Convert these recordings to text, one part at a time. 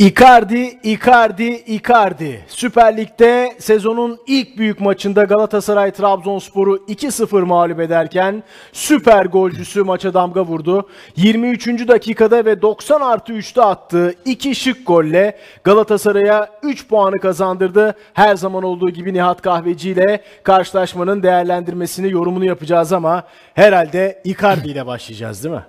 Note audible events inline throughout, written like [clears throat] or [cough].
Icardi, Icardi, Icardi. Süper Lig'de sezonun ilk büyük maçında Galatasaray Trabzonspor'u 2-0 mağlup ederken süper golcüsü maça damga vurdu. 23. dakikada ve 90 artı 3'te attığı iki şık golle Galatasaray'a 3 puanı kazandırdı. Her zaman olduğu gibi Nihat Kahveci ile karşılaşmanın değerlendirmesini, yorumunu yapacağız ama herhalde Icardi ile başlayacağız değil mi?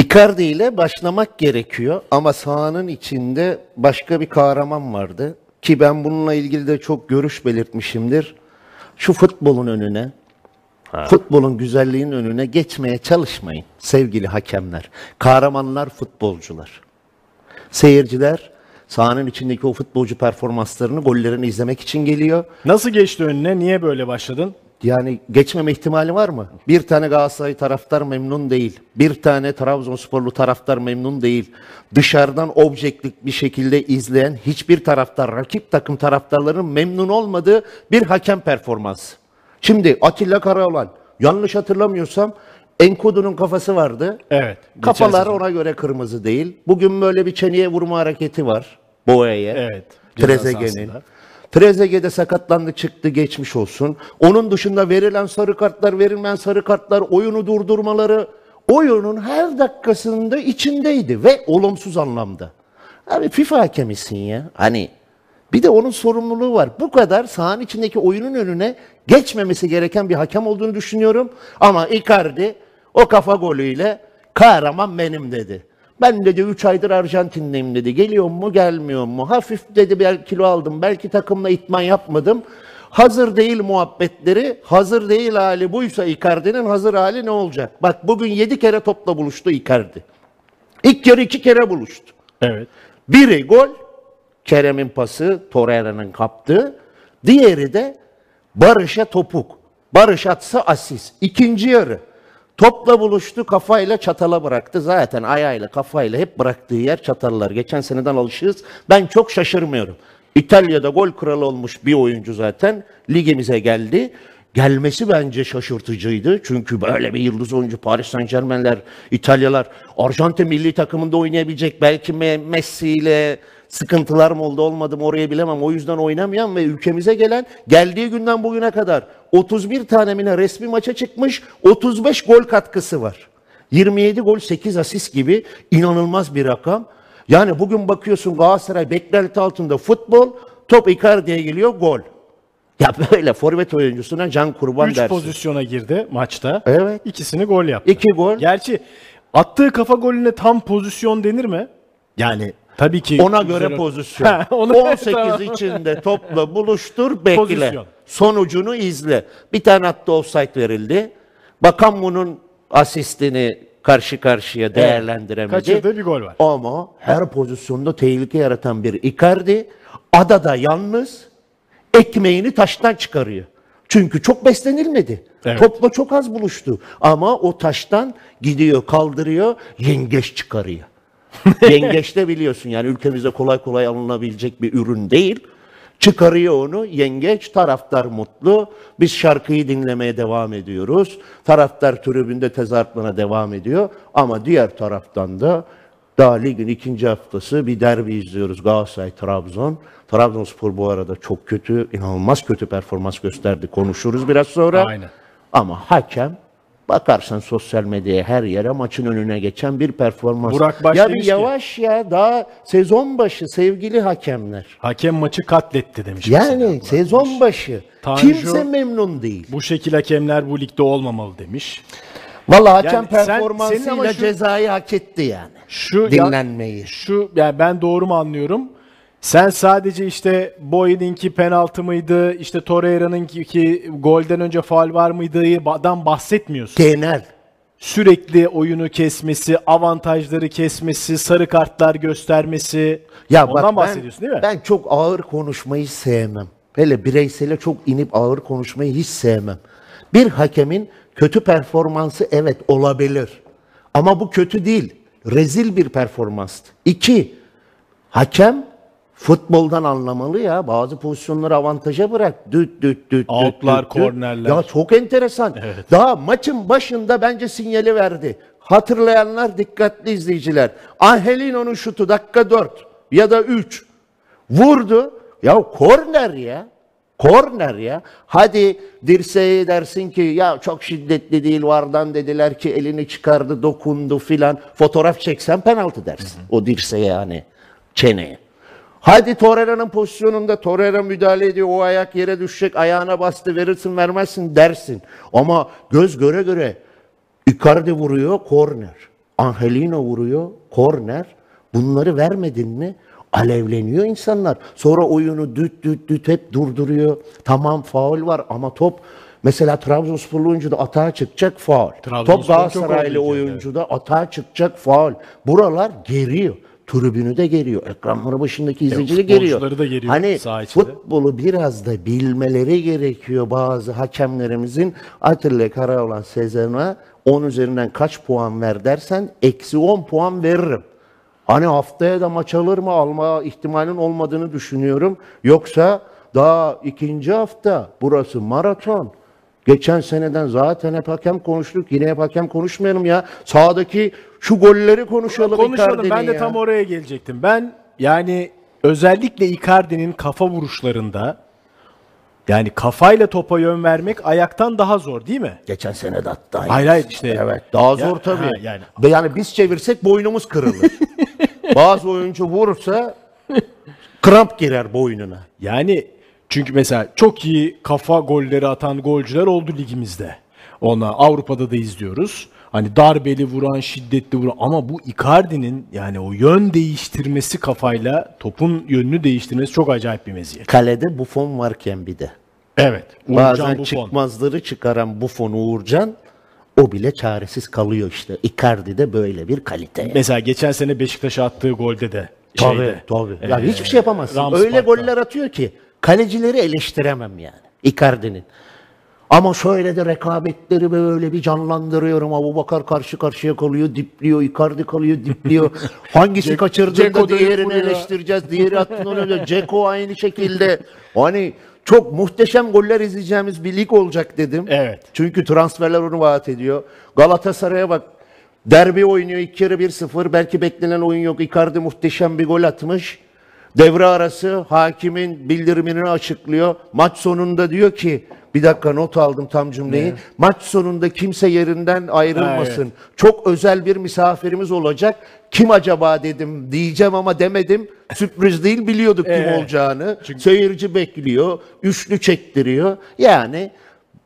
Icardi ile başlamak gerekiyor ama sahanın içinde başka bir kahraman vardı. Ki ben bununla ilgili de çok görüş belirtmişimdir. Şu futbolun önüne, futbolun güzelliğinin önüne geçmeye çalışmayın sevgili hakemler. Kahramanlar futbolcular. Seyirciler sahanın içindeki o futbolcu performanslarını, gollerini izlemek için geliyor. Nasıl geçti önüne? Niye böyle başladın? Yani geçmeme ihtimali var mı? Bir tane Galatasaray taraftar memnun değil. Bir tane Trabzonsporlu taraftar memnun değil. Dışarıdan objektif bir şekilde izleyen hiçbir taraftar, rakip takım taraftarlarının memnun olmadığı bir hakem performansı. Şimdi Atilla Karaoğlan, yanlış hatırlamıyorsam Enkudu'nun kafası vardı. Evet. Kafalar ona göre kırmızı değil. Bugün böyle bir çeneye vurma hareketi var. Boya'ya. Evet, ceza Trezeguet'de sakatlandı çıktı geçmiş olsun. Onun dışında verilen sarı kartlar, verilmeyen sarı kartlar, oyunu durdurmaları oyunun her dakikasında içindeydi ve olumsuz anlamda. Abi FIFA hakemisin ya. Hani bir de onun sorumluluğu var. Bu kadar sahanın içindeki oyunun önüne geçmemesi gereken bir hakem olduğunu düşünüyorum. Ama Icardi o kafa golüyle kahraman benim dedi. Ben dedi 3 aydır Arjantin'deyim dedi. Geliyor mu gelmiyor mu? Hafif dedi bir kilo aldım. Belki takımla itman yapmadım. Hazır değil muhabbetleri. Hazır değil hali buysa Icardi'nin hazır hali ne olacak? Bak bugün 7 kere topla buluştu Icardi. İlk yarı 2 kere buluştu. Evet. Biri gol, Kerem'in pası, Torreira'nın kaptığı. Diğeri de Barış'a topuk. Barış atsa asist. İkinci yarı. Topla buluştu, kafayla çatala bıraktı. Zaten ayağıyla, kafayla hep bıraktığı yer çatallar. Geçen seneden alışığız. Ben çok şaşırmıyorum. İtalya'da gol kralı olmuş bir oyuncu zaten ligimize geldi. Gelmesi bence şaşırtıcıydı. Çünkü böyle bir yıldız oyuncu Paris Saint Germain'ler, İtalyalar, Arjantin milli takımında oynayabilecek belki Me- Messi ile sıkıntılar mı oldu olmadı mı oraya bilemem. O yüzden oynamayan ve ülkemize gelen geldiği günden bugüne kadar 31 tane mine resmi maça çıkmış 35 gol katkısı var. 27 gol 8 asist gibi inanılmaz bir rakam. Yani bugün bakıyorsun Galatasaray beklenti altında futbol, top Icardi'ye geliyor gol. Ya böyle forvet oyuncusuna can kurban 3 dersin. pozisyona girdi maçta. Evet. İkisini gol yaptı. İki gol. Gerçi attığı kafa golüne tam pozisyon denir mi? Yani tabii ki Ona güzel göre o- pozisyon. Ha, ona- 18 Tamam. içinde topla buluştur, bekle. Pozisyon. Sonucunu izle. Bir tane hatta offside verildi. Bakan bunun asistini karşı karşıya değerlendiremedi. Kaçırdığı bir gol var. Ama her pozisyonda tehlike yaratan bir Icardi adada yalnız ekmeğini taştan çıkarıyor. Çünkü çok beslenilmedi. Evet. Topla çok az buluştu. Ama o taştan gidiyor, kaldırıyor, yengeç çıkarıyor. [laughs] yengeç de biliyorsun yani ülkemizde kolay kolay alınabilecek bir ürün değil. Çıkarıyor onu, yengeç, taraftar mutlu. Biz şarkıyı dinlemeye devam ediyoruz. Taraftar tribünde tezahüratlarına devam ediyor. Ama diğer taraftan da daha ligin ikinci haftası bir derbi izliyoruz Galatasaray-Trabzon. Trabzonspor bu arada çok kötü, inanılmaz kötü performans gösterdi. Konuşuruz biraz sonra. Aynen. Ama hakem bakarsan sosyal medyaya her yere maçın önüne geçen bir performans. Burak Baş ya bir ki- yavaş ya daha sezon başı sevgili hakemler. Hakem maçı katletti demiş. Yani sezon demiş. başı Tanju- kimse memnun değil. Bu şekil hakemler bu ligde olmamalı demiş. Vallahi hakem Yani sen- performansıyla şu- cezayı hak etti yani. Şu Dinlenmeyi. Şu yani ben doğru mu anlıyorum? Sen sadece işte Boyen'inki penaltı mıydı? İşte Torreira'nınki ki golden önce faul var mıydı?dan bahsetmiyorsun. Genel. Sürekli oyunu kesmesi, avantajları kesmesi, sarı kartlar göstermesi. Ya Ondan bak ben, bahsediyorsun değil mi? ben çok ağır konuşmayı sevmem. Hele bireysele çok inip ağır konuşmayı hiç sevmem. Bir hakemin kötü performansı evet olabilir. Ama bu kötü değil. Rezil bir performanstı. İki, hakem futboldan anlamalı ya. Bazı pozisyonları avantaja bırak. Düt düt düt. Outlar, düt, düt, düt. kornerler. Ya çok enteresan. Daha maçın başında bence sinyali verdi. Hatırlayanlar dikkatli izleyiciler. Angelino'nun şutu dakika 4. ya da 3. Vurdu. Ya korner ya. Korner ya. Hadi dirseği dersin ki ya çok şiddetli değil vardan dediler ki elini çıkardı dokundu filan. Fotoğraf çeksen penaltı dersin. O dirseğe yani çeneye. Hadi Torreira'nın pozisyonunda Torreira müdahale ediyor. O ayak yere düşecek. Ayağına bastı verirsin vermezsin dersin. Ama göz göre göre Icardi vuruyor korner. Angelino vuruyor korner. Bunları vermedin mi alevleniyor insanlar. Sonra oyunu düt düt düt hep durduruyor. Tamam faul var ama top mesela Trabzonsporlu oyuncu da atağa çıkacak faul. Top Galatasaraylı oyuncu da atağa çıkacak faul. Buralar geriyor. Tribünü de geriyor. Ekranları başındaki izleyicileri geriyor. futbolcuları da geriyor Hani saha içinde. futbolu biraz da bilmeleri gerekiyor bazı hakemlerimizin. Atilla Karaoğlan Sezen'e 10 üzerinden kaç puan ver dersen eksi 10 puan veririm. Hani haftaya da maç alır mı alma ihtimalin olmadığını düşünüyorum. Yoksa daha ikinci hafta burası maraton. Geçen seneden zaten hep hakem konuştuk. Yine hep hakem konuşmayalım ya. Sağdaki şu golleri konuşalım. Konuşalım. Ben de ya. tam oraya gelecektim. Ben yani özellikle Icardi'nin kafa vuruşlarında yani kafayla topa yön vermek ayaktan daha zor değil mi? Geçen sene de hatta. Hayır, hayır, işte- Evet daha zor Ya, tabii. ha, yani. Ve yani biz çevirsek boynumuz kırılır. [laughs] Bazı oyuncu vurursa kramp girer boynuna. Yani çünkü mesela çok iyi kafa golleri atan golcüler oldu ligimizde. Ona Avrupa'da da izliyoruz. Hani darbeli vuran, şiddetli vuran ama bu Icardi'nin yani o yön değiştirmesi kafayla topun yönünü değiştirmesi çok acayip bir meziyet. Kalede Buffon varken bir de. Evet. Uğurcan Bazen Buffon. çıkmazları çıkaran Buffon Uğurcan o bile çaresiz kalıyor işte. Icardi de böyle bir kalite. Mesela geçen sene Beşiktaş'a attığı golde de Tabii şeyde. tabii. Yani Ee, hiçbir şey yapamazsın. Ramspark'ta. Öyle goller atıyor ki kalecileri eleştiremem yani Icardi'nin. Ama şöyle de rekabetleri böyle bir canlandırıyorum. Abu Bakar karşı karşıya kalıyor, dipliyor. Icardi kalıyor, dipliyor. [laughs] Hangisi kaçırdığında diğerini eleştireceğiz. Diğeri attığında onu öyle. Ceko aynı şekilde. Hani çok muhteşem goller izleyeceğimiz bir lig olacak dedim. Evet. Çünkü transferler onu vaat ediyor. Galatasaray'a bak. Derbi oynuyor 2 kere 1-0. Belki beklenen oyun yok. Icardi muhteşem bir gol atmış. Devre arası hakimin bildirimini açıklıyor. Maç sonunda diyor ki bir dakika not aldım tam cümleyi. Maç sonunda kimse yerinden ayrılmasın. Ha, Çok özel bir misafirimiz olacak. Kim acaba dedim diyeceğim ama demedim. Sürpriz değil biliyorduk kim Evet. olacağını. Seyirci bekliyor. Üçlü çektiriyor. Yani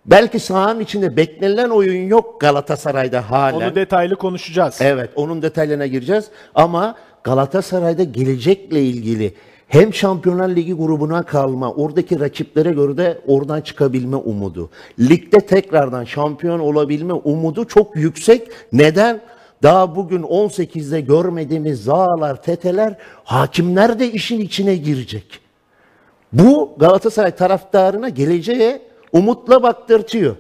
belki sahanın içinde beklenilen oyun yok Galatasaray'da halen. Onu detaylı konuşacağız. Evet, onun detaylarına gireceğiz. Ama Galatasaray'da gelecekle ilgili hem Şampiyonlar Ligi grubuna kalma, oradaki rakiplere göre de oradan çıkabilme umudu. Ligde tekrardan şampiyon olabilme umudu çok yüksek. Neden? Daha bugün 18'de görmediğimiz zağlar, teteler, hakimler de işin içine girecek. Bu Galatasaray taraftarına geleceğe umutla baktırtıyor.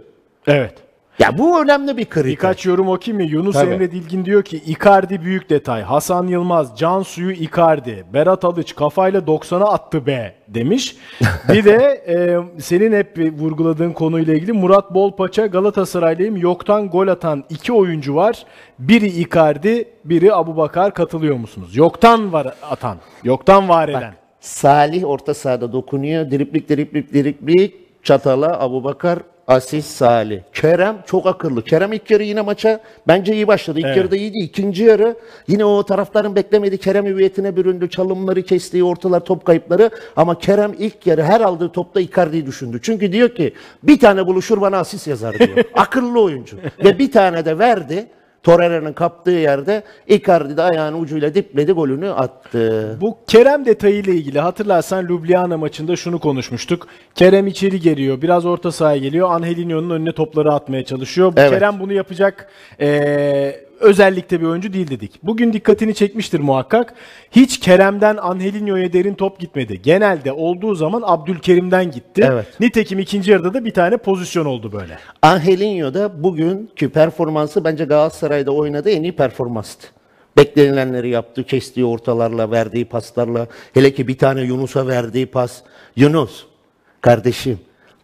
Evet. Ya bu önemli bir kriter. Birkaç yorum okuyayım mı? Yunus Tabii. Emre Dilgin diyor ki Icardi büyük detay. Hasan Yılmaz, Can Suyu Icardi. Berat Alıç kafayla 90'a attı be demiş. [laughs] Bir de e, senin hep vurguladığın konuyla ilgili Murat Bolpaça Galatasaraylıyım. Yoktan gol atan iki oyuncu var. Biri Icardi, biri Abubakar katılıyor musunuz? Yoktan var atan. Yoktan var eden. Salih orta sahada dokunuyor. Driplik driplik driplik. Çatala Abubakar Asis Salih. Kerem çok akıllı. Kerem ilk yarı yine maça bence iyi başladı. İlk Evet. yarıda iyiydi. İkinci yarı yine o taraftarın beklemediği Kerem hüviyetine büründü. Çalımları kestiği ortalar top kayıpları. Ama Kerem ilk yarı her aldığı topta Icardi'yi düşündü. Çünkü diyor ki bir tane buluşur bana asist yazar diyor. [laughs] akıllı oyuncu. Ve bir tane de verdi. Torreira'nın kaptığı yerde Icardi de ayağının ucuyla dipledi golünü attı. Bu Kerem detayıyla ilgili hatırlarsan Ljubljana maçında şunu konuşmuştuk. Kerem içeri geliyor, biraz orta sahaya geliyor. Angelinho'nun önüne topları atmaya çalışıyor. Bu Evet. Kerem bunu yapacak eee, özellikle bir oyuncu değil dedik. Bugün dikkatini çekmiştir muhakkak. Hiç Kerem'den Angelinho'ya derin top gitmedi. Genelde olduğu zaman Abdülkerim'den gitti. Evet. Nitekim ikinci yarıda da bir tane pozisyon oldu böyle. Angelinho da bugünkü performansı bence Galatasaray'da oynadığı en iyi performanstı. Beklenilenleri yaptı, kestiği ortalarla, verdiği paslarla. Hele ki bir tane Yunus'a verdiği pas. Yunus, kardeşim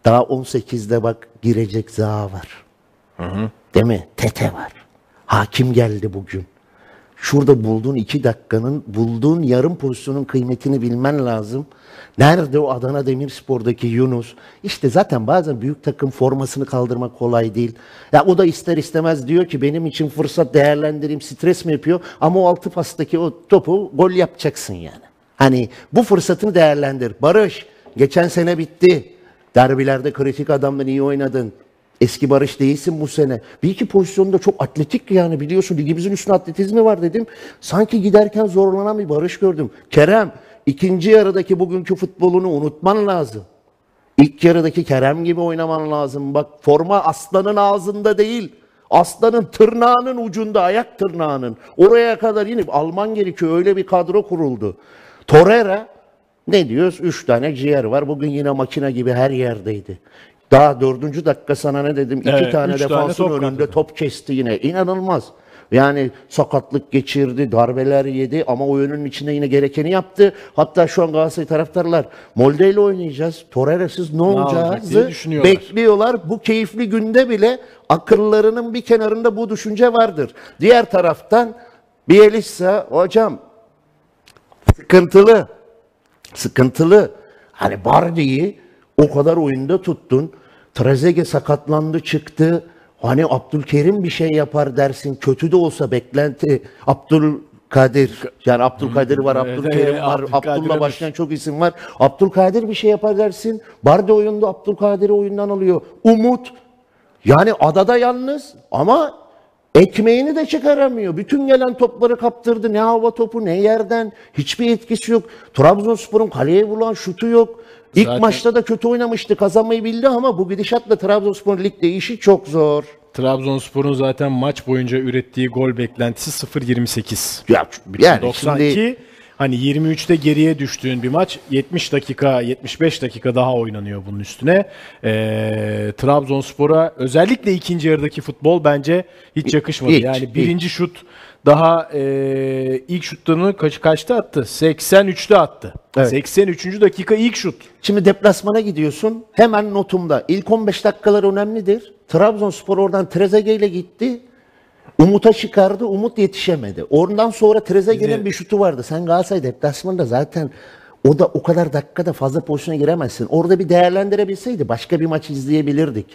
daha 18'de bak girecek Zaha var. Değil mi? Tete var. Hakim geldi bugün. Şurada bulduğun iki dakikanın, bulduğun yarım pozisyonun kıymetini bilmen lazım. Nerede o Adana Demirspor'daki Yunus? İşte zaten bazen büyük takım formasını kaldırmak kolay değil. Ya o da ister istemez diyor ki benim için fırsat değerlendireyim, stres mi yapıyor? Ama o altı pastaki o topu gol yapacaksın yani. Hani bu fırsatını değerlendir. Barış, geçen sene bitti. Derbilerde kritik adamdan iyi oynadın. Eski Barış değilsin bu sene. Bir iki pozisyonda çok atletik yani biliyorsun ligimizin üstüne atletizmi var dedim. Sanki giderken zorlanan bir Barış gördüm. Kerem ikinci yarıdaki bugünkü futbolunu unutman lazım. İlk yarıdaki Kerem gibi oynaman lazım. Bak forma aslanın ağzında değil. Aslanın tırnağının ucunda, ayak tırnağının. Oraya kadar inip alman gerekiyor. Öyle bir kadro kuruldu. Torreira ne diyoruz? Üç tane ciğer var. Bugün yine makine gibi her yerdeydi. Daha dördüncü dakika sana ne dedim? İki tane üç tane defansın top önünde kaptı. top kesti yine. İnanılmaz. Yani sakatlık geçirdi, darbeler yedi ama oyunun içinde yine gerekeni yaptı. Hatta şu an Galatasaray taraftarlar Molde ile oynayacağız. Torreira'sız ne, düşünüyorlar. bekliyorlar. Bu keyifli günde bile akıllarının bir kenarında bu düşünce vardır. Diğer taraftan Bielitsa hocam sıkıntılı. Sıkıntılı. Hani Bardi'yi o kadar oyunda tuttun. Trezeguet sakatlandı çıktı. Hani Abdülkerim bir şey yapar dersin. Kötü de olsa beklenti. Abdülkadir. Yani Abdülkadir var, Abdülkerim var, Abdullah başlayan çok isim var. Abdülkadir bir şey yapar dersin. Bardi oyunda Abdülkadir'i oyundan alıyor. Umut. Yani adada yalnız ama ekmeğini de çıkaramıyor. Bütün gelen topları kaptırdı. Ne hava topu ne yerden. Hiçbir etkisi yok. Trabzonspor'un kaleye vuran şutu yok. İlk Zaten- maçta da kötü oynamıştı. Kazanmayı bildi ama bu gidişatla Trabzonspor ligde işi çok zor. Trabzonspor'un zaten maç boyunca ürettiği gol beklentisi 0.28. Ya, yani 92 şimdi hani 23'te geriye düştüğün bir maç 70 dakika 75 dakika daha oynanıyor bunun üstüne. Ee, Trabzonspor'a özellikle ikinci yarıdaki futbol bence hiç yakışmadı. hiç, yani birinci şut daha e, ilk şutlarını kaç kaçta attı? 83'te attı. Evet. 83. dakika ilk şut. Şimdi deplasmana gidiyorsun. Hemen notumda. İlk 15 dakikalar önemlidir. Trabzonspor oradan Trezeguet ile gitti. Umut'a çıkardı. Umut yetişemedi. Oradan sonra Trezeguet'in bir şutu vardı. Sen Galatasaray deplasmanında zaten o da o kadar dakikada fazla pozisyona giremezsin. Orada bir değerlendirebilseydi başka bir maç izleyebilirdik.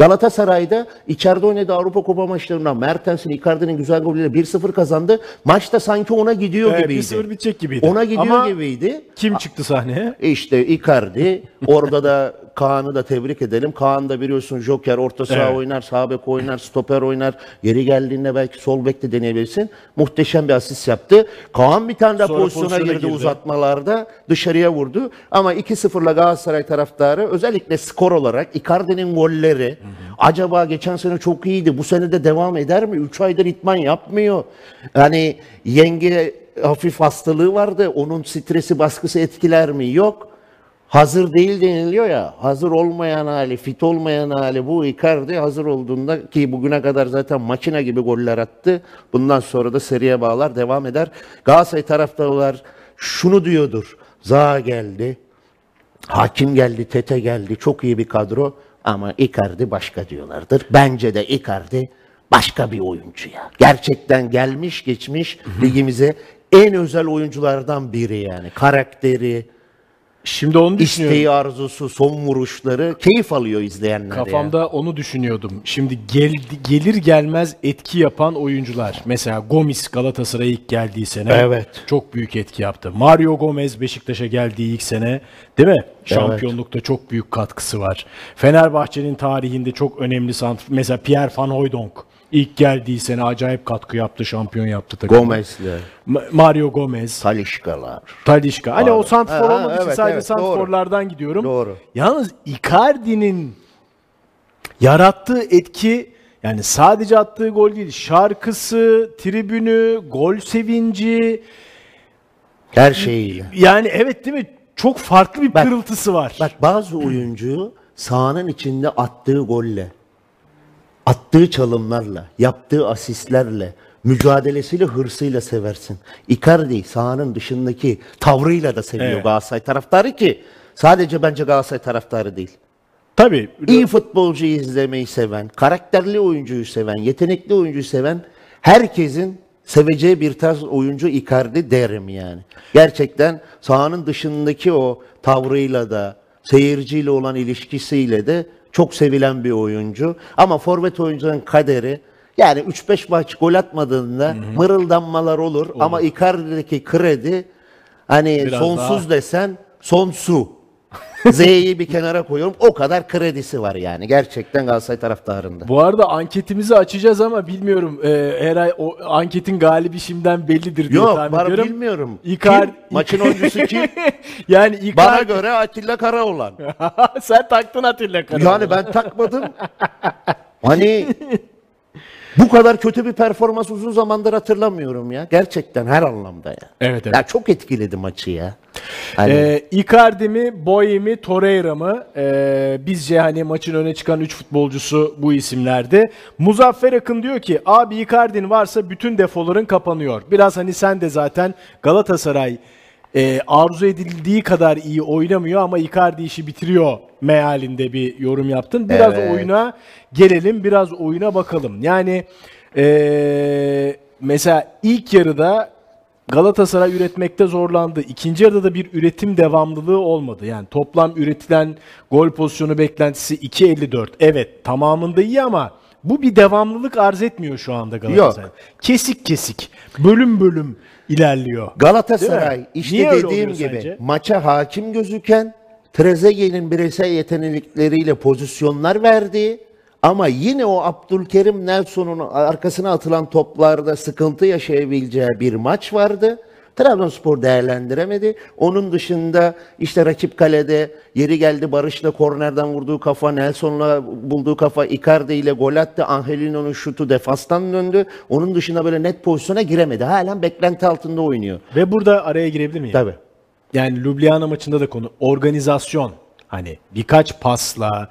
Galatasaray'da içeride oynadığı Avrupa Kupa maçlarından Mertens'in, Icardi'nin güzel golüyle 1-0 kazandı. Maçta sanki ona gidiyor Evet, gibiydi. 1-0 bitecek gibiydi. Ona gidiyor Ama gibiydi. kim çıktı sahneye? İşte Icardi. Orada da Kaan'ı da tebrik edelim. Kaan da biliyorsun Joker orta saha Evet. oynar, sağ bek oynar, stoper oynar. Yeri geldiğinde belki sol bek de deneyebilirsin. Muhteşem bir asist yaptı. Kaan bir tane daha pozisyona pozisyona girdi, girdi. uzatmalarda. Dışarıya vurdu. Ama 2-0'la Galatasaray taraftarı özellikle skor olarak Icardi'nin golleri acaba geçen sene çok iyiydi. Bu sene de devam eder mi? 3 aydır itman yapmıyor. Yani yenge hafif hastalığı vardı. Onun stresi baskısı etkiler mi? Yok. Hazır değil deniliyor ya. Hazır olmayan hali, fit olmayan hali bu Icardi hazır olduğunda ki bugüne kadar zaten makine gibi goller attı. Bundan sonra da seriye bağlar devam eder. Galatasaray taraftarlar şunu diyordur. Zaha geldi. Hakim geldi, Tete geldi. Çok iyi bir kadro ama Icardi başka diyorlardır. Bence de Icardi başka bir oyuncu ya. Gerçekten gelmiş geçmiş ligimize en özel oyunculardan biri yani. Karakteri, Şimdi onu düşünüyorum. isteği, arzusu, son vuruşları keyif alıyor izleyenler ya. Kafamda onu düşünüyordum. Şimdi gel, gelir gelmez etki yapan oyuncular. Mesela Gomis Galatasaray'a ilk geldiği sene Evet. çok büyük etki yaptı. Mario Gomez Beşiktaş'a geldiği ilk sene değil mi? Şampiyonlukta çok büyük katkısı var. Fenerbahçe'nin tarihinde çok önemli sant mesela Pierre Van Hooijdonk ilk geldiği sene acayip katkı yaptı, şampiyon yaptı takımı. Gomez'le, Ma- Mario Gomez, Talişkalar. Talişka. Hani o santfor olmadığı için evet, sadece evet, santforlardan gidiyorum. Doğru. Yalnız Icardi'nin yarattığı etki yani sadece attığı gol değil, şarkısı, tribünü, gol sevinci Her şeyiyle. yani evet değil mi? Çok farklı bir Bak- pırıltısı var. Bak bazı oyuncu sahanın içinde attığı golle, attığı çalımlarla, yaptığı asistlerle, mücadelesiyle, hırsıyla seversin. Icardi sahanın dışındaki tavrıyla da seviyor Evet. Galatasaray taraftarı ki sadece bence Galatasaray taraftarı değil. Tabii. İyi futbolcu izlemeyi seven, karakterli oyuncuyu seven, yetenekli oyuncuyu seven herkesin seveceği bir tarz oyuncu Icardi derim yani. Gerçekten sahanın dışındaki o tavrıyla da seyirciyle olan ilişkisiyle de çok sevilen bir oyuncu. Ama forvet oyuncunun kaderi yani 3-5 maç gol atmadığında mırıldanmalar olur, ama Icardi'deki kredi hani Biraz sonsuz desen son su. Z'yi bir kenara koyuyorum. O kadar kredisi var yani. Gerçekten Galatasaray taraftarında. Bu arada anketimizi açacağız ama bilmiyorum. E, her ay o anketin galibi şimdiden bellidir diye Yok tahmin bana ediyorum. bilmiyorum. Icar- Kim? Maçın oyuncusu [laughs] kim? yani Icardi... Bana göre Atilla Karaoğlan. [laughs] Sen taktın Atilla Karaman. Yani ben takmadım. Hani bu kadar kötü bir performans uzun zamandır hatırlamıyorum ya. Gerçekten her anlamda ya. Evet, evet. Ya çok etkiledi maçı ya. Hani Ee, Icardi mi, Boye mi, Torreira mı? Ee, bizce hani maçın öne çıkan 3 futbolcusu bu isimlerdi. Muzaffer Akın diyor ki abi Icardi'nin varsa bütün defoların kapanıyor. Biraz hani sen de zaten Galatasaray e, arzu edildiği kadar iyi oynamıyor ama Icardi işi bitiriyor mealinde bir yorum yaptın. Biraz Evet. oyuna gelelim, biraz oyuna bakalım. Yani ee, mesela ilk yarıda Galatasaray üretmekte zorlandı. İkinci yarıda da bir üretim devamlılığı olmadı. Yani toplam üretilen gol pozisyonu beklentisi 2.54. Evet tamamında iyi ama bu bir devamlılık arz etmiyor şu anda Galatasaray. Kesik kesik, bölüm bölüm ilerliyor. Galatasaray işte Niye dediğim gibi sence? maça hakim gözüken Trezeguet'in bireysel yetenekleriyle pozisyonlar verdiği ama yine o Abdülkerim Nelson'un arkasına atılan toplarda sıkıntı yaşayabileceği bir maç vardı. Trabzonspor değerlendiremedi. Onun dışında işte rakip kalede yeri geldi Barış'la kornerden vurduğu kafa, Nelson'la bulduğu kafa, Icardi ile gol attı. Angelino'nun şutu defastan döndü. Onun dışında böyle net pozisyona giremedi. Halen beklenti altında oynuyor. Ve burada araya girebilir miyim? Tabii. Yani Ljubljana maçında da konu organizasyon. Hani birkaç pasla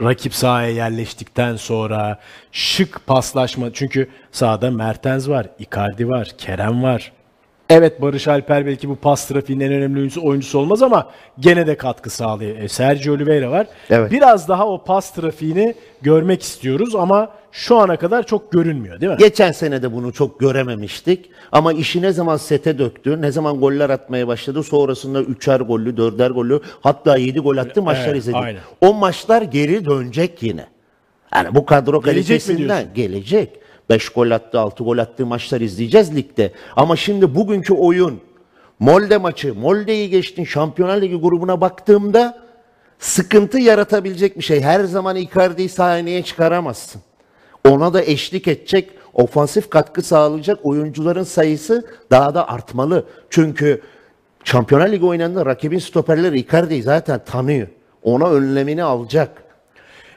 rakip sahaya yerleştikten sonra şık paslaşma. Çünkü sahada Mertens var, Icardi var, Kerem var. Evet Barış Alper belki bu pas trafiğinin en önemli oyuncusu, olmaz ama gene de katkı sağlıyor. E, Sergio Oliveira var. Evet. Biraz daha o pas trafiğini görmek istiyoruz ama şu ana kadar çok görünmüyor değil mi? Geçen sene de bunu çok görememiştik. Ama işi ne zaman sete döktü, ne zaman goller atmaya başladı, sonrasında üçer gollü, dörder gollü, hatta yedi gol attı maçlar Evet, izledik. aynen. O maçlar geri dönecek yine. Yani bu kadro Gelecek kalitesinden gelecek. 5 gol attı, 6 gol attığı maçlar izleyeceğiz ligde. Ama şimdi bugünkü oyun, Molde maçı, Molde'yi geçtin, Şampiyonlar Ligi grubuna baktığımda sıkıntı yaratabilecek bir şey. Her zaman Icardi'yi sahneye çıkaramazsın. Ona da eşlik edecek, ofansif katkı sağlayacak oyuncuların sayısı daha da artmalı. Çünkü Şampiyonlar Ligi oynandığında rakibin stoperleri Icardi'yi zaten tanıyor. Ona önlemini alacak.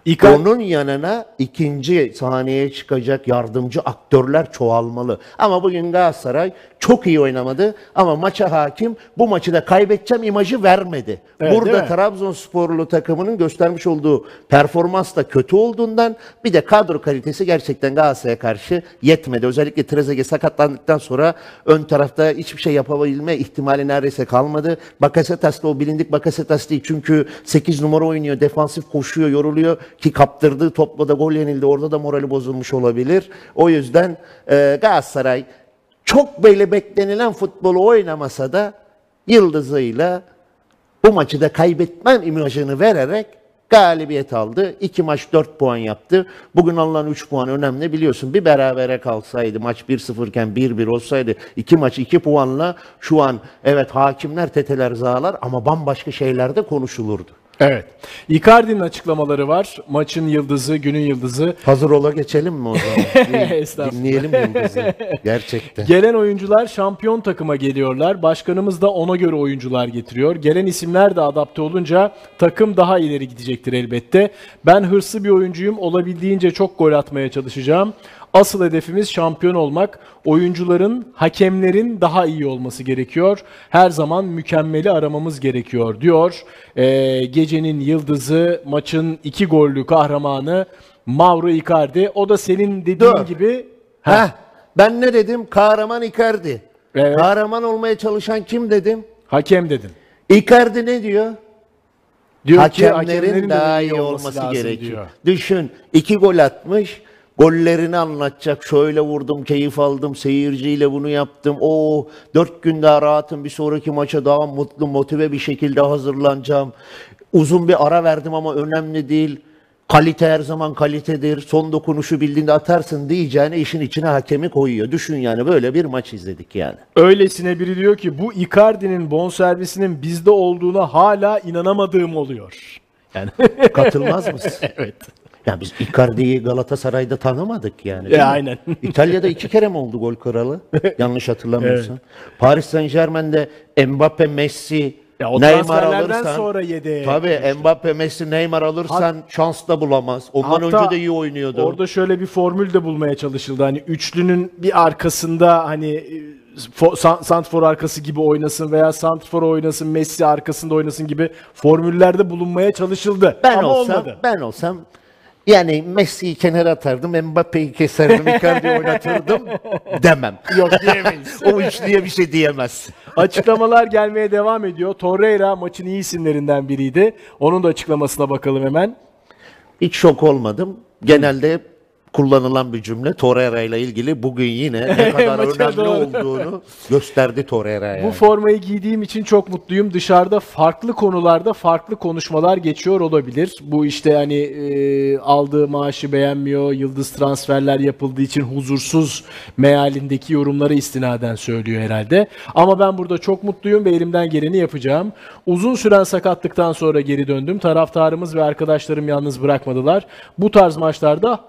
Icardi, Onun yanına ikinci sahneye çıkacak yardımcı aktörler çoğalmalı. Ama bugün Galatasaray çok iyi oynamadı ama maça hakim bu maçı da kaybedeceğim imajı vermedi. Evet, Burada? Trabzonsporlu takımının göstermiş olduğu performans da kötü olduğundan bir de kadro kalitesi gerçekten Galatasaray'a karşı yetmedi. Özellikle Trezeguet sakatlandıktan sonra ön tarafta hiçbir şey yapabilme ihtimali neredeyse kalmadı. Bakasetas da o bilindik Bakasetas değil çünkü 8 numara oynuyor, defansif koşuyor, yoruluyor ki kaptırdığı topla da gol yenildi. Orada da morali bozulmuş olabilir. O yüzden e, Galatasaray çok böyle beklenilen futbolu oynamasa da yıldızıyla bu maçı da kaybetmem imajını vererek galibiyet aldı. İki maç 4 puan yaptı. Bugün alınan 3 puan önemli biliyorsun. Bir berabere kalsaydı maç 1-0 iken 1-1 olsaydı iki maç 2 puanla şu an evet hakimler teteler zağlar ama bambaşka şeylerde konuşulurdu. Evet. Icardi'nin açıklamaları var. Maçın yıldızı, günün yıldızı. Hazır ola geçelim mi o zaman? [laughs] Dinleyelim yıldızı. Gerçekten. Gelen oyuncular şampiyon takıma geliyorlar. Başkanımız da ona göre oyuncular getiriyor. Gelen isimler de adapte olunca takım daha ileri gidecektir elbette. Ben hırslı bir oyuncuyum. Olabildiğince çok gol atmaya çalışacağım. Asıl hedefimiz şampiyon olmak. Oyuncuların, hakemlerin daha iyi olması gerekiyor. Her zaman mükemmeli aramamız gerekiyor diyor. Ee, gecenin yıldızı, maçın iki gollü kahramanı Mauro Icardi. O da senin dediğin Dur. gibi Heh, ben ne dedim? Kahraman Icardi. Evet. Kahraman olmaya çalışan kim dedim? hakem dedin. Icardi ne diyor? Diyor ki Hakemlerin hakemlerin de daha iyi olması olması gerekiyor. diyor. Düşün iki gol atmış. Gollerini anlatacak. Şöyle vurdum, keyif aldım, seyirciyle bunu yaptım. O dört gün daha rahatım, bir sonraki maça daha mutlu, motive bir şekilde hazırlanacağım. Uzun bir ara verdim ama önemli değil. Kalite her zaman kalitedir. Son dokunuşu bildiğinde atarsın diyeceğine işin içine hakemi koyuyor. Düşün yani böyle bir maç izledik yani. Öylesine biri diyor ki bu Icardi'nin bonservisinin bizde olduğuna hala inanamadığım oluyor. Yani Katılmaz mısın? [laughs] evet. Ya biz Icardi'yi Galatasaray'da tanımadık yani. Ya aynen. [laughs] İtalya'da iki kere mi oldu gol kralı? Yanlış hatırlamıyorsam. Paris Saint Germain'de Mbappe, Messi, Ya o Neymar alırsan. sonra yedeğe Tabii Mbappe, Messi, Neymar alırsan şans da bulamaz. Ondan önce de iyi oynuyordu. Orada şöyle bir formül de bulmaya çalışıldı. Hani üçlünün bir arkasında hani e, fo- san- Santfor arkası gibi oynasın veya Santfor oynasın, Messi arkasında oynasın gibi formüllerde bulunmaya çalışıldı. ben Ama olsam, olmadı. ben olsam yani Messi'yi kenara atardım, Mbappe'yi keserdim, Icardi'yi oynatırdım [laughs] demem. Yok diyemeyiz. [laughs] o üçlüye bir şey diyemez. Açıklamalar gelmeye devam ediyor. Torreira maçın iyi isimlerinden biriydi. Onun da açıklamasına bakalım hemen. Hiç şok olmadım. Genelde kullanılan bir cümle Torreira ile ilgili bugün yine ne [laughs] kadar önemli doğru. olduğunu gösterdi Torreira yani. Bu formayı giydiğim için çok mutluyum. Dışarıda farklı konularda farklı konuşmalar geçiyor olabilir. Bu işte hani e, aldığı maaşı beğenmiyor, yıldız transferler yapıldığı için huzursuz mealindeki yorumlara istinaden söylüyor herhalde. Ama ben burada çok mutluyum ve elimden geleni yapacağım. Uzun süren sakatlıktan sonra geri döndüm. Taraftarımız ve arkadaşlarım yalnız bırakmadılar. Bu tarz maçlarda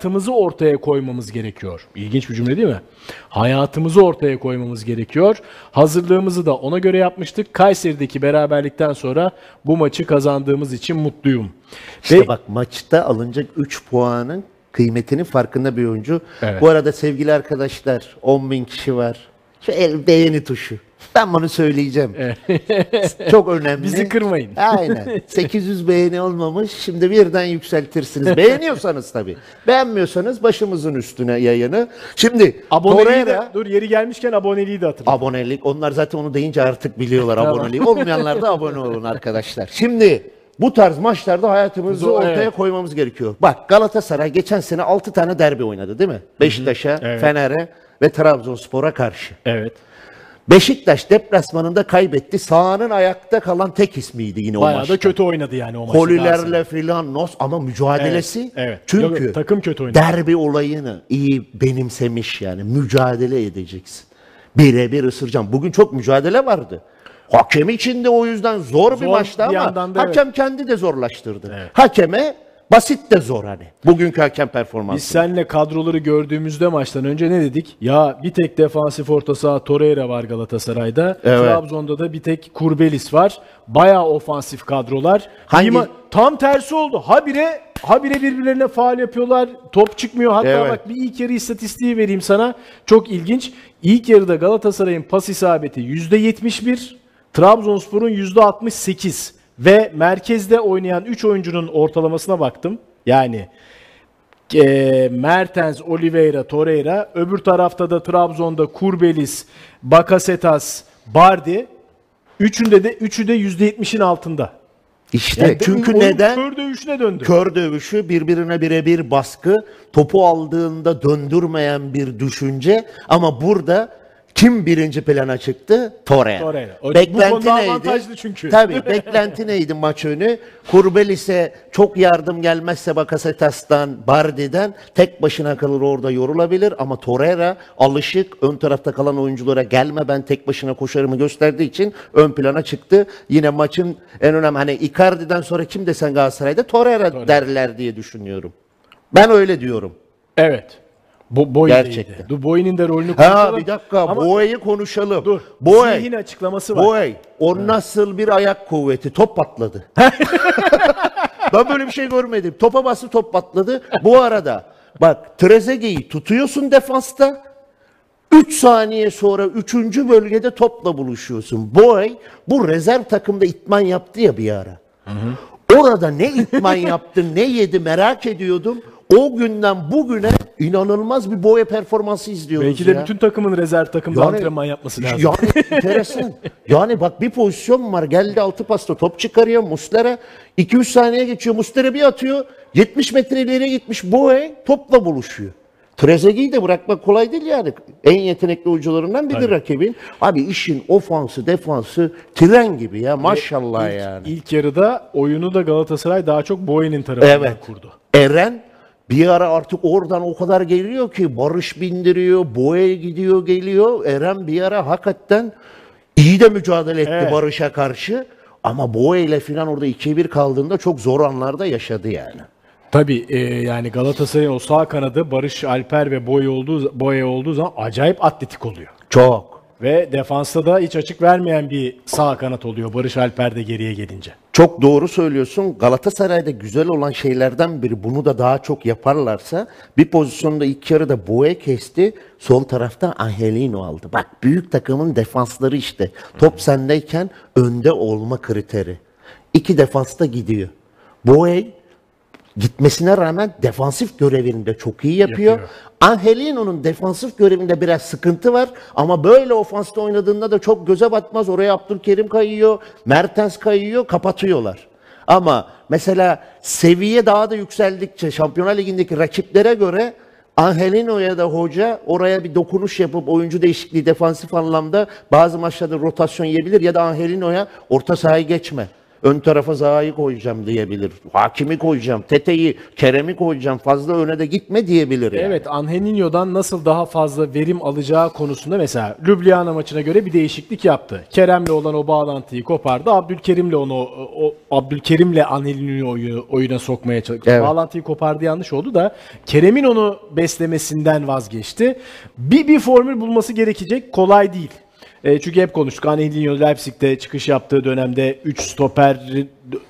hayatımızı ortaya koymamız gerekiyor. İlginç bir cümle değil mi? Hayatımızı ortaya koymamız gerekiyor. Hazırlığımızı da ona göre yapmıştık. Kayseri'deki beraberlikten sonra bu maçı kazandığımız için mutluyum. İşte Ve bak maçta alınacak 3 puanın kıymetinin farkında bir oyuncu. Evet. Bu arada sevgili arkadaşlar 10 bin kişi var. Şu el beğeni tuşu. Ben bunu söyleyeceğim. [laughs] Çok önemli. Bizi kırmayın. Aynen. 800 beğeni olmamış. Şimdi birden yükseltirsiniz. [laughs] Beğeniyorsanız tabii. Beğenmiyorsanız başımızın üstüne yayını. Şimdi aboneliği de, Torreira- dur yeri gelmişken aboneliği de hatırlat. Abonelik. Onlar zaten onu deyince artık biliyorlar aboneliği. Olmayanlar da abone [laughs] olun arkadaşlar. Şimdi bu tarz maçlarda hayatımızı Zor, ortaya evet. koymamız gerekiyor. Bak Galatasaray geçen sene 6 tane derbi oynadı değil mi? Beşiktaş'a, Evet. Fener'e ve Trabzonspor'a karşı. Evet. Beşiktaş deplasmanında kaybetti. Sahanın ayakta kalan tek ismiydi yine o Bayağı maçta. da kötü oynadı yani o maçta. Kolilerle filan nos ama mücadelesi. Evet, evet. Çünkü Yok, takım kötü oynadı. derbi olayını iyi benimsemiş yani mücadele edeceksin. Birebir ısıracağım. Bugün çok mücadele vardı. Hakem için de o yüzden zor, bir Zor maçtı bir ama yandan da hakem kendi de zorlaştırdı. Hakeme basit de zor hani. Bugünkü hakem performansı. Biz seninle kadroları gördüğümüzde maçtan önce ne dedik? Ya bir tek defansif orta saha Torreira var Galatasaray'da. Evet. Trabzon'da da bir tek Kurbelis var. Bayağı ofansif kadrolar. Hangi- İyi ma- Tam tersi oldu. Habire habire birbirlerine faal yapıyorlar. Top çıkmıyor. Hatta Evet. bak bir ilk yarı istatistiği vereyim sana. Çok ilginç. İlk yarıda Galatasaray'ın pas isabeti %71, Trabzonspor'un %68 ve merkezde oynayan 3 oyuncunun ortalamasına baktım. Yani e, Mertens, Oliveira, Torreira. Öbür tarafta da Trabzon'da Kurbelis, Bakasetas, Bardi. Üçünde de üçü de %70'in altında. İşte Yani çünkü oyun neden? Kör dövüşüne döndü. Kör dövüşü birbirine birebir baskı, topu aldığında döndürmeyen bir düşünce ama burada kim birinci plana çıktı? Torreira. Torreira. O- bu Beklenti konuda neydi? avantajlı çünkü. Tabii [laughs] beklenti neydi maç önü? Kurbelis'e çok yardım gelmezse Bakasetas'tan, Bardi'den tek başına kalır orada yorulabilir ama Torreira alışık ön tarafta kalan oyunculara gelme ben tek başına koşarımı gösterdiği için ön plana çıktı. Yine maçın en önemli hani Icardi'den sonra kim desen Galatasaray'da Torreira, derler diye düşünüyorum. Ben öyle diyorum. Evet. Bu Boy Gerçekten. Du Boy'nin de rolünü Ha konuşalım. bir dakika Ama Boey'i konuşalım. dur. Boey. Zihin açıklaması var. Boey. O nasıl bir ayak kuvveti? Top patladı. [laughs] ben böyle bir şey görmedim. Topa bastı top patladı. Bu arada bak Trezeguet'i tutuyorsun defansta. 3 saniye sonra 3. bölgede topla buluşuyorsun. Boy bu rezerv takımda itman yaptı ya bir ara. Orada ne itman yaptı ne yedi merak ediyordum. O günden bugüne inanılmaz bir boya performansı izliyoruz Belki de ya. bütün takımın rezerv takımda Yani- antrenman yapması lazım. Yani enteresan. [laughs] yani bak bir pozisyon var. Geldi altı pasta top çıkarıyor Muslera. 2-3 saniye geçiyor. Muslera bir atıyor. 70 metre ileriye gitmiş Boe topla buluşuyor. Trezeguet'i de bırakmak kolay değil yani. En yetenekli oyuncularından biri rakibin. Abi işin ofansı, defansı tren gibi ya maşallah yani. İlk yarıda oyunu da Galatasaray daha çok Boyen'in tarafından Evet. kurdu. Eren bir ara artık oradan o kadar geliyor ki Barış bindiriyor, Boya gidiyor geliyor. Eren bir ara hakikaten iyi de mücadele etti Evet. Barış'a karşı. Ama Boya ile falan orada 2-1 kaldığında çok zor anlarda yaşadı yani. Tabii e, yani Galatasaray'ın o sağ kanadı Barış Alper ve Boye olduğu, Boye olduğu zaman acayip atletik oluyor. Çok. Ve defansta da hiç açık vermeyen bir sağ kanat oluyor Barış Alper de geriye gelince. Çok doğru söylüyorsun. Galatasaray'da güzel olan şeylerden biri bunu da daha çok yaparlarsa bir pozisyonda ilk yarıda Boye kesti. Sol tarafta Angelino aldı. Bak büyük takımın defansları işte. Top sendeyken önde olma kriteri. İki defansta gidiyor. Boye gitmesine rağmen defansif görevini de çok iyi yapıyor. Yapıyor. Angelino'nun defansif görevinde biraz sıkıntı var ama böyle ofansta oynadığında da çok göze batmaz. Oraya Abdülkerim kayıyor, Mertens kayıyor, kapatıyorlar. Ama mesela seviye daha da yükseldikçe Şampiyonlar Ligi'ndeki rakiplere göre Angelino'ya da hoca oraya bir dokunuş yapıp oyuncu değişikliği defansif anlamda bazı maçlarda rotasyon yiyebilir ya da Angelino'ya orta sahayı geçme. Ön tarafa Zaha'yı koyacağım diyebilir. Hakimi koyacağım, Tete'yi, Kerem'i koyacağım. Fazla öne de gitme diyebilir yani. Evet Angelinho'dan nasıl daha fazla verim alacağı konusunda mesela Ljubljana maçına göre bir değişiklik yaptı. Kerem'le olan o bağlantıyı kopardı. Abdülkerim'le onu o, Abdülkerim'le Angelinho'yu oyuna sokmaya çalıştı. Evet. Bağlantıyı kopardı yanlış oldu da Kerem'in onu beslemesinden vazgeçti. Bir bir formül bulması gerekecek. Kolay değil. E, çünkü hep konuştuk. Angelinho Leipzig'te çıkış yaptığı dönemde 3 stoper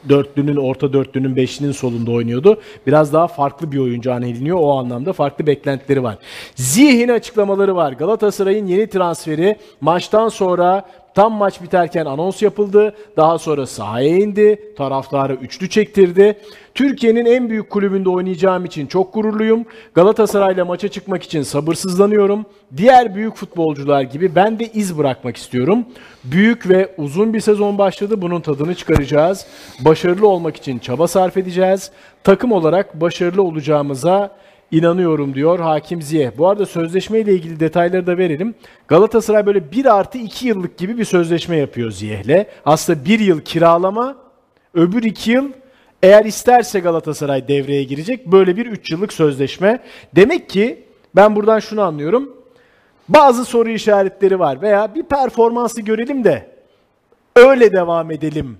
dörtlünün, orta dörtlünün, beşlinin solunda oynuyordu. Biraz daha farklı bir oyuncu Angelinho. O anlamda farklı beklentileri var. Ziyeh'in açıklamaları var. Galatasaray'ın yeni transferi maçtan sonra Tam maç biterken anons yapıldı. Daha sonra sahaya indi. Taraftarı üçlü çektirdi. Türkiye'nin en büyük kulübünde oynayacağım için çok gururluyum. Galatasaray'la maça çıkmak için sabırsızlanıyorum. Diğer büyük futbolcular gibi ben de iz bırakmak istiyorum. Büyük ve uzun bir sezon başladı. Bunun tadını çıkaracağız. Başarılı olmak için çaba sarf edeceğiz. Takım olarak başarılı olacağımıza İnanıyorum diyor Hakim Ziyeh. Bu arada sözleşme ilgili detayları da verelim. Galatasaray böyle 1 artı 2 yıllık gibi bir sözleşme yapıyor Ziyeh'le. Aslında 1 yıl kiralama, öbür 2 yıl eğer isterse Galatasaray devreye girecek. Böyle bir 3 yıllık sözleşme. Demek ki ben buradan şunu anlıyorum. Bazı soru işaretleri var veya bir performansı görelim de öyle devam edelim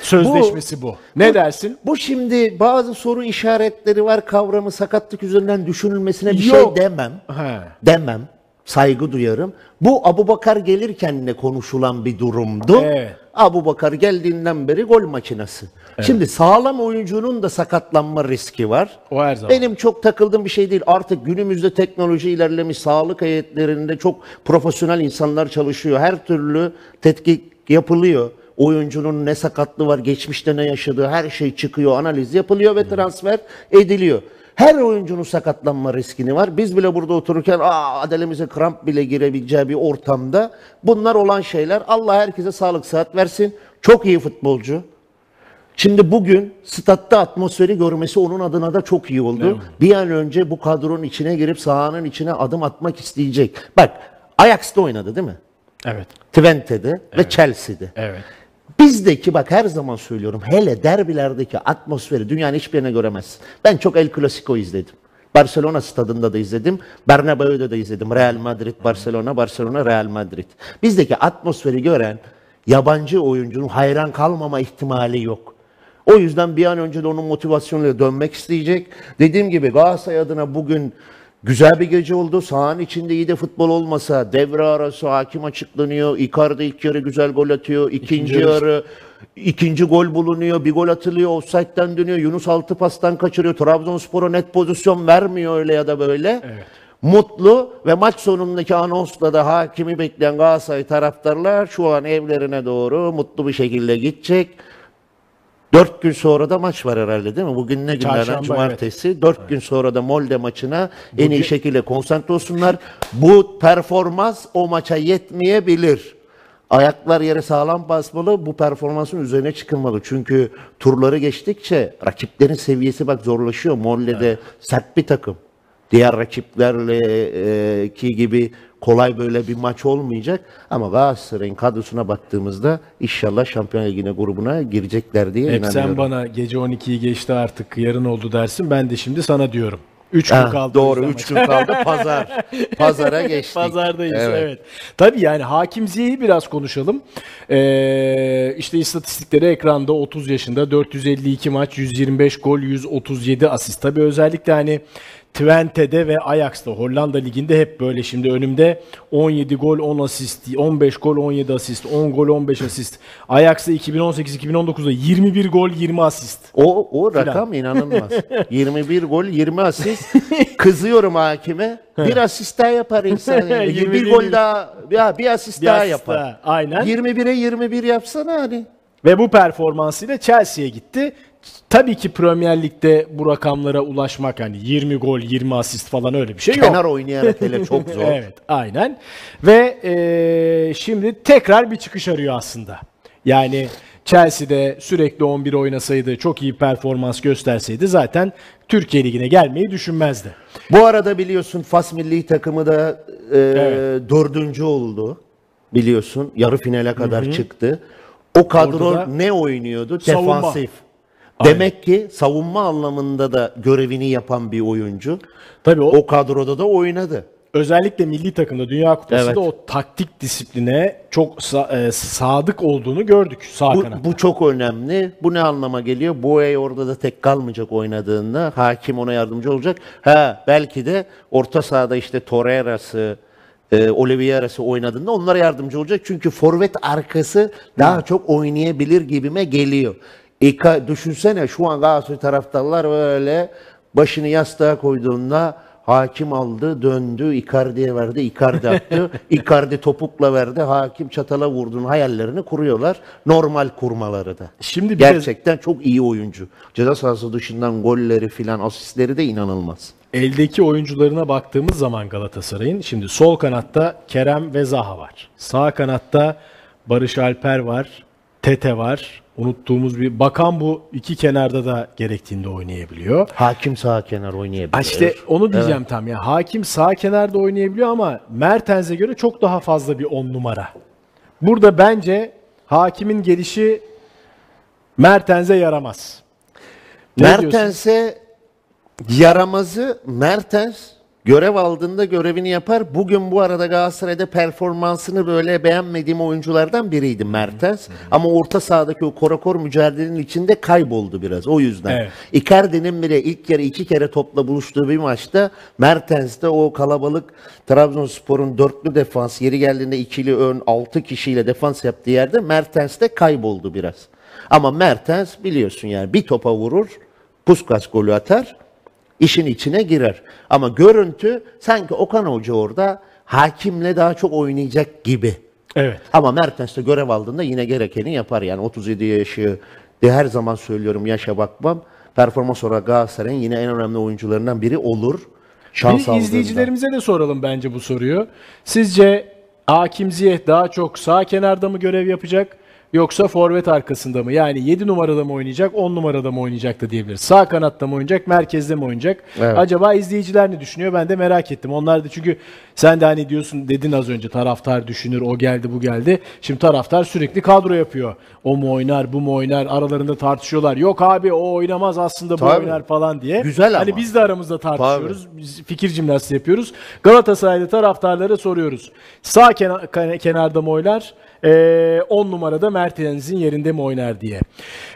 sözleşmesi bu. Ne dersin? Bu şimdi bazı soru işaretleri var kavramı sakatlık üzerinden düşünülmesine bir Yok. şey demem. He. Demem. Saygı duyarım. Bu Abu Bakar gelirken de konuşulan bir durumdu. Evet. Abu Bakar geldiğinden beri gol makinesi. Şimdi sağlam oyuncunun da sakatlanma riski var. O her zaman. Benim çok takıldığım bir şey değil. Artık günümüzde teknoloji ilerlemiş, sağlık heyetlerinde çok profesyonel insanlar çalışıyor. Her türlü tetkik yapılıyor. Oyuncunun ne sakatlığı var, geçmişte ne yaşadığı her şey çıkıyor, analiz yapılıyor ve transfer ediliyor. Her oyuncunun sakatlanma riskini var. Biz bile burada otururken aa adelemize kramp bile girebileceği bir ortamda bunlar olan şeyler. Allah herkese sağlık sıhhat versin. Çok iyi futbolcu. Şimdi bugün statta atmosferi görmesi onun adına da çok iyi oldu. Bir an önce bu kadronun içine girip sahanın içine adım atmak isteyecek. Bak Ajax'ta oynadı değil mi? Evet. Twente'de ve Chelsea'de. Evet. Bizdeki bak her zaman söylüyorum hele derbilerdeki atmosferi dünyanın hiçbir yerine göremezsin. Ben çok El Clasico izledim. Barcelona stadında da izledim. Bernabeu'da da izledim. Real Madrid, Barcelona, Barcelona, Real Madrid. Bizdeki atmosferi gören yabancı oyuncunun hayran kalmama ihtimali yok. O yüzden bir an önce de onun motivasyonuyla dönmek isteyecek. Dediğim gibi Galatasaray adına bugün güzel bir gece oldu. Sahanın içinde iyi de futbol olmasa devre arası hakim açıklanıyor. Icardi ilk yarı güzel gol atıyor. İkinci, yarı- yarı ikinci gol bulunuyor. Bir gol atılıyor. Offside'den dönüyor. Yunus altı pastan kaçırıyor. Trabzonspor'a net pozisyon vermiyor öyle ya da böyle. Mutlu ve maç sonundaki anonsla da hakimi bekleyen Galatasaray taraftarlar şu an evlerine doğru mutlu bir şekilde gidecek. Dört gün sonra da maç var herhalde değil mi? Bugün ne günlerden? Çarşamba, Cumartesi. Dört gün sonra da Molde maçına en iyi şekilde konsantre olsunlar. Bu performans o maça yetmeyebilir. Ayaklar yere sağlam basmalı. Bu performansın üzerine çıkılmalı. Çünkü turları geçtikçe rakiplerin seviyesi bak zorlaşıyor. Molde'de sert bir takım. Diğer rakiplerle e, ki gibi kolay böyle bir maç olmayacak. Ama Galatasaray'ın kadrosuna baktığımızda inşallah Şampiyon Ligi'ne grubuna girecekler diye Hep inanıyorum. sen bana gece 12'yi geçti artık yarın oldu dersin. Ben de şimdi sana diyorum. 3 gün Ha, kaldı. doğru 3 gün kaldı pazar. [laughs] Pazara geçtik. Pazardayız evet. Evet. Tabii yani Hakim Ziyech'i biraz konuşalım. Ee, işte istatistikleri ekranda 30 yaşında 452 maç 125 gol 137 asist. Tabii özellikle hani Twente'de ve Ajax'ta Hollanda liginde hep böyle şimdi önümde 17 gol 10 asist 15 gol 17 asist 10 gol 15 asist. Ajax'ta 2018-2019'da 21 gol 20 asist. O, o rakam [laughs] inanılmaz. 21 gol 20 asist. [laughs] Kızıyorum hakime. Bir asist daha yapar insan. Yani. [laughs] 21 bir gol daha ya bir asist Bir daha asist yapar. daha, aynen. 21'e 21 yapsana hani. Ve bu performansıyla Chelsea'ye gitti. Tabii ki Premier Lig'de bu rakamlara ulaşmak hani 20 gol, 20 asist falan öyle bir şey yok. Kenar oynayarak hele çok [laughs] zor. Evet, aynen. Ve eee, şimdi tekrar bir çıkış arıyor aslında. Yani Chelsea'de sürekli 11 oynasaydı, çok iyi performans gösterseydi zaten Türkiye Ligi'ne gelmeyi düşünmezdi. Bu arada biliyorsun Fas milli takımı da e, Evet. dördüncü oldu. Biliyorsun yarı finale kadar çıktı. O kadro Orada ne oynuyordu? savunma. Demek ki savunma anlamında da görevini yapan bir oyuncu. Tabii o, O kadroda da oynadı. özellikle milli takımda Dünya Kupası'nda Evet. o taktik disipline çok sa- e, sadık olduğunu gördük sağ Bu, kanatta. bu çok önemli. Bu ne anlama geliyor? Boye orada da tek kalmayacak oynadığında. Hakim ona yardımcı olacak. Ha belki de orta sahada işte Torreira'sı, e, Oliveira'sı oynadığında onlara yardımcı olacak. Çünkü forvet arkası daha çok oynayabilir gibime geliyor. İka, düşünsene şu an Galatasaray taraftarlar böyle başını yastığa koyduğunda hakim aldı, döndü, Icardi'ye verdi, Icardi attı. [laughs] Icardi topukla verdi, hakim çatala vurduğun hayallerini kuruyorlar. Normal kurmaları da. Şimdi bir de- Gerçekten çok iyi oyuncu. Ceza sahası dışından golleri filan asistleri de inanılmaz. Eldeki oyuncularına baktığımız zaman Galatasaray'ın şimdi sol kanatta Kerem ve Zaha var. Sağ kanatta Barış Alper var, Tete var. Unuttuğumuz bir bakan bu iki kenarda da gerektiğinde oynayabiliyor. Hakim sağ kenar oynayabilir. Ha işte onu diyeceğim tam ya. Hakim sağ kenarda oynayabiliyor ama Mertens'e göre çok daha fazla bir on numara. Burada bence Hakim'in gelişi Mertens'e yaramaz. Ne? Mertens'e yaramazı Mertens görev aldığında görevini yapar. Bugün bu arada Galatasaray'da performansını böyle beğenmediğim oyunculardan biriydi Mertens. Ama orta sahadaki o korakor mücadelenin içinde kayboldu biraz o yüzden. Evet. Icardi'nin bile ilk kere iki kere topla buluştuğu bir maçta Mertens'te o kalabalık Trabzonspor'un dörtlü defans yeri geldiğinde ikili ön altı kişiyle defans yaptığı yerde Mertens'te kayboldu biraz. Ama Mertens biliyorsun yani bir topa vurur, Puskas golü atar, işin içine girer. Ama görüntü sanki Okan Hoca orada hakimle daha çok oynayacak gibi. Evet. Ama Mertens de görev aldığında yine gerekeni yapar. Yani 37 yaşı de her zaman söylüyorum yaşa bakmam. Performans olarak Galatasaray'ın yine en önemli oyuncularından biri olur. Şans Bir izleyicilerimize de soralım bence bu soruyu. Sizce Hakim Ziyech daha çok sağ kenarda mı görev yapacak yoksa forvet arkasında mı? Yani 7 numarada mı oynayacak, 10 numarada mı oynayacak da diyebiliriz. Sağ kanatta mı oynayacak, merkezde mi oynayacak? Evet. Acaba izleyiciler ne düşünüyor? Ben de merak ettim. Onlar da çünkü sen de hani diyorsun dedin az önce taraftar düşünür, o geldi, bu geldi. Şimdi taraftar sürekli kadro yapıyor. O mu oynar, bu mu oynar? Aralarında tartışıyorlar. Yok abi o oynamaz aslında bu Tabii. oynar falan diye. Güzel Hani ama. biz de aramızda tartışıyoruz. Biz fikir jimnastiği yapıyoruz. Galatasaray'da taraftarlara soruyoruz. Sağ kena- kan- kenarda mı oynar? 10 numarada Mertens'in yerinde mi oynar diye.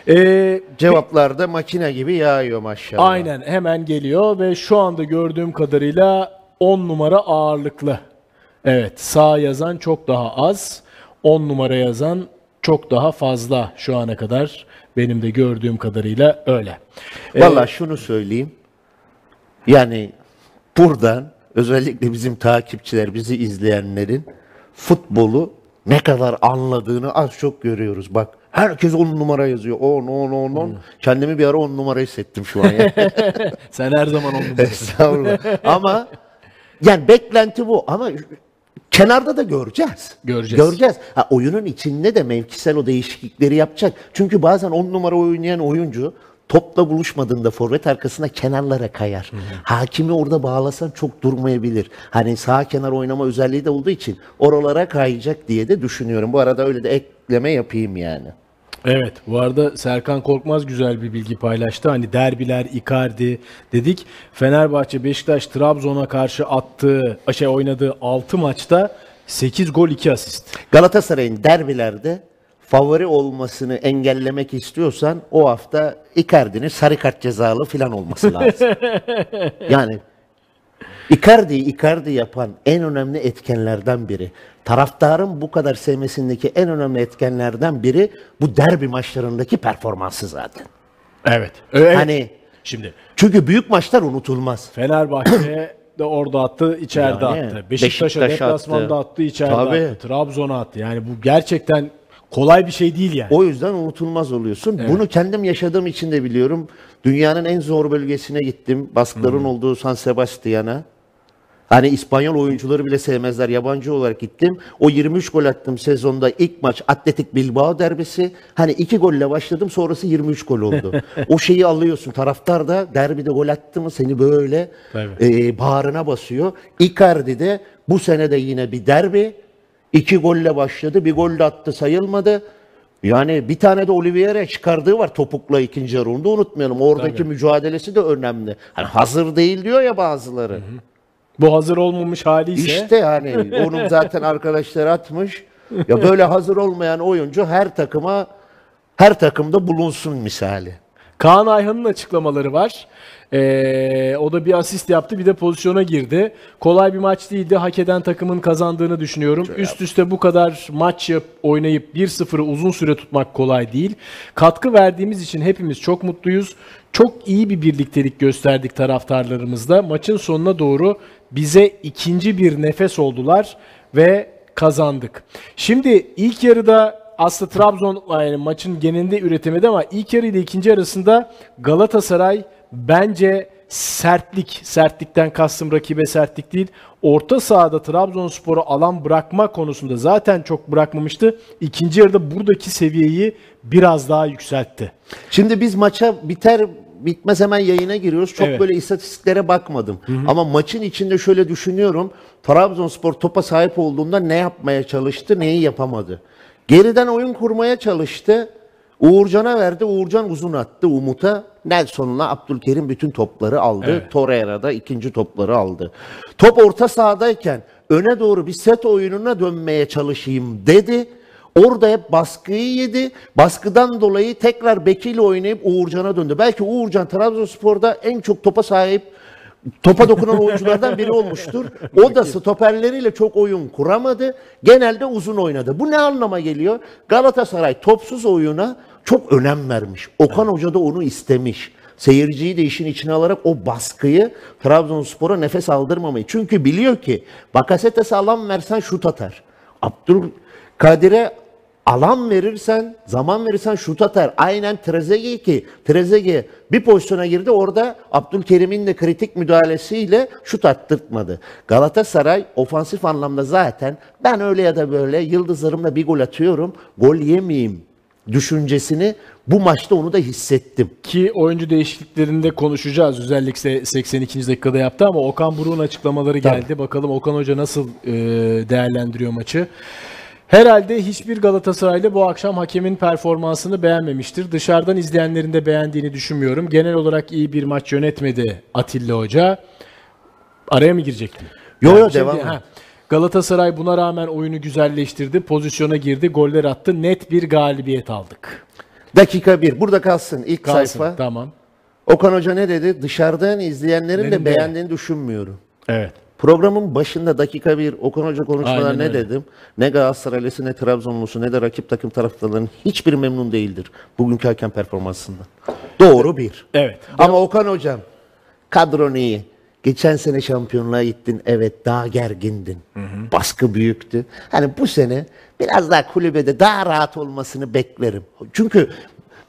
Ee, Cevaplarda makine gibi yağıyor maşallah. aynen hemen geliyor ve şu anda gördüğüm kadarıyla 10 numara ağırlıklı. Evet sağ yazan çok daha az. 10 numara yazan çok daha fazla şu ana kadar. Benim de gördüğüm kadarıyla öyle. Ee, Valla şunu söyleyeyim. Yani buradan özellikle bizim takipçiler, bizi izleyenlerin futbolu ne kadar anladığını az çok görüyoruz. Bak Herkes 10 numara yazıyor. 10, 10, 10, 10. Kendimi bir ara 10 numara hissettim şu an. Yani. [laughs] Sen her zaman on numarasın. Estağfurullah. Ama yani beklenti bu. Ama kenarda da göreceğiz. Göreceğiz. Göreceğiz. Ha, oyunun içinde de mevkisel o değişiklikleri yapacak. Çünkü bazen 10 numara oynayan oyuncu topla buluşmadığında forvet arkasına kenarlara kayar. Hakimi orada bağlasan çok durmayabilir. Hani sağ kenar oynama özelliği de olduğu için oralara kayacak diye de düşünüyorum. Bu arada öyle de ekleme yapayım yani. Evet bu arada Serkan Korkmaz güzel bir bilgi paylaştı. Hani derbiler, Icardi dedik. Fenerbahçe, Beşiktaş, Trabzon'a karşı attığı, şey oynadığı 6 maçta 8 gol 2 asist. Galatasaray'ın derbilerde favori olmasını engellemek istiyorsan o hafta Icardi'nin sarı kart cezalı falan olması lazım. [laughs] yani Icardi'yi Icardi yapan en önemli etkenlerden biri. Taraftarın bu kadar sevmesindeki en önemli etkenlerden biri bu derbi maçlarındaki performansı zaten. Evet. Öyle. Hani Şimdi çünkü büyük maçlar unutulmaz. Fenerbahçe de orada attı, içeride Yani, attı. Beşiktaş'a Beşiktaş'a deplasmanda attı. attı, içeride Tabii. attı. Trabzon'a attı. Yani bu gerçekten kolay bir şey değil yani. O yüzden unutulmaz oluyorsun. Bunu kendim yaşadığım için de biliyorum. Dünyanın en zor bölgesine gittim. Baskların olduğu San Sebastian'a. Hani İspanyol oyuncuları bile sevmezler. Yabancı olarak gittim. O 23 gol attım sezonda. ilk maç Atletik Bilbao derbisi. Hani iki golle başladım sonrası 23 gol oldu. [laughs] o şeyi alıyorsun. Taraftar da derbide gol attı mı seni böyle Tabii. e, bağrına basıyor. Icardi de bu sene de yine bir derbi. İki golle başladı. Bir gol de attı sayılmadı. Yani bir tane de Oliveira çıkardığı var topukla ikinci yarı. Onu da unutmayalım. Oradaki mücadelesi de önemli. Hani hazır değil diyor ya bazıları. Bu hazır olmamış hali ise İşte yani onun zaten [laughs] arkadaşlar atmış. Ya böyle hazır olmayan oyuncu her takıma her takımda bulunsun misali. Kaan Ayhan'ın açıklamaları var. Ee, o da bir asist yaptı bir de pozisyona girdi. Kolay bir maç değildi. Hak eden takımın kazandığını düşünüyorum. Üst üste bu kadar maç yap, oynayıp 1-0'ı uzun süre tutmak kolay değil. Katkı verdiğimiz için hepimiz çok mutluyuz. Çok iyi bir birliktelik gösterdik taraftarlarımızla. Maçın sonuna doğru bize ikinci bir nefes oldular ve kazandık. Şimdi ilk yarıda aslında Trabzon yani maçın genelinde üretemedi ama ilk yarı ile ikinci arasında Galatasaray bence sertlik, sertlikten kastım rakibe sertlik değil. Orta sahada Trabzonspor'u alan bırakma konusunda zaten çok bırakmamıştı. İkinci yarıda buradaki seviyeyi biraz daha yükseltti. Şimdi biz maça biter bitmez hemen yayına giriyoruz. Çok Evet. böyle istatistiklere bakmadım. Ama maçın içinde şöyle düşünüyorum. Trabzonspor topa sahip olduğunda ne yapmaya çalıştı, neyi yapamadı. Geriden oyun kurmaya çalıştı. Uğurcan'a verdi. Uğurcan uzun attı Umut'a. Nelson'la Abdülkerim bütün topları aldı. Evet. Torreira da ikinci topları aldı. Top orta sahadayken öne doğru bir set oyununa dönmeye çalışayım dedi. Orada hep baskıyı yedi. Baskıdan dolayı tekrar bekiyle oynayıp Uğurcan'a döndü. Belki Uğurcan Trabzonspor'da en çok topa sahip topa dokunan oyunculardan biri olmuştur. O da stoperleriyle çok oyun kuramadı. Genelde uzun oynadı. Bu ne anlama geliyor? Galatasaray topsuz oyuna çok önem vermiş. Okan Hoca da onu istemiş. Seyirciyi de işin içine alarak o baskıyı Trabzonspor'a nefes aldırmamayı. Çünkü biliyor ki Bakasetas'a alan versen şut atar. Abdülkadir'e alan verirsen, zaman verirsen şut atar. Aynen Trezeguet ki Trezeguet bir pozisyona girdi orada Abdülkerim'in de kritik müdahalesiyle şut attırtmadı. Galatasaray ofansif anlamda zaten ben öyle ya da böyle yıldızlarımla bir gol atıyorum, gol yemeyeyim düşüncesini bu maçta onu da hissettim. Ki oyuncu değişikliklerinde konuşacağız. Özellikle 82. dakikada yaptı ama Okan Buruk'un açıklamaları geldi. Bakalım Okan Hoca nasıl e, değerlendiriyor maçı. Herhalde hiçbir Galatasaraylı bu akşam hakemin performansını beğenmemiştir. Dışarıdan izleyenlerin de beğendiğini düşünmüyorum. Genel olarak iyi bir maç yönetmedi Atilla Hoca. Araya mı girecektin? Yo, yo, bir şey Galatasaray buna rağmen oyunu güzelleştirdi. Pozisyona girdi, goller attı. Net bir galibiyet aldık. Dakika bir. Burada kalsın ilk Kalsın. sayfa. Tamam. Okan Hoca ne dedi? Dışarıdan izleyenlerin Benim de de. beğendiğini düşünmüyorum. Evet. Programın başında dakika bir Okan Hoca konuşmalar Aynen ne öyle. dedim? Ne Galatasaraylısı ne Trabzonlusu ne de rakip takım taraftarlarının hiçbiri memnun değildir bugünkü hakem performansından. Doğru bir. Evet. Ama Okan Hocam kadron iyi. Geçen sene şampiyonluğa gittin. Evet daha gergindin. Baskı büyüktü. Hani bu sene biraz daha kulübede daha rahat olmasını beklerim. Çünkü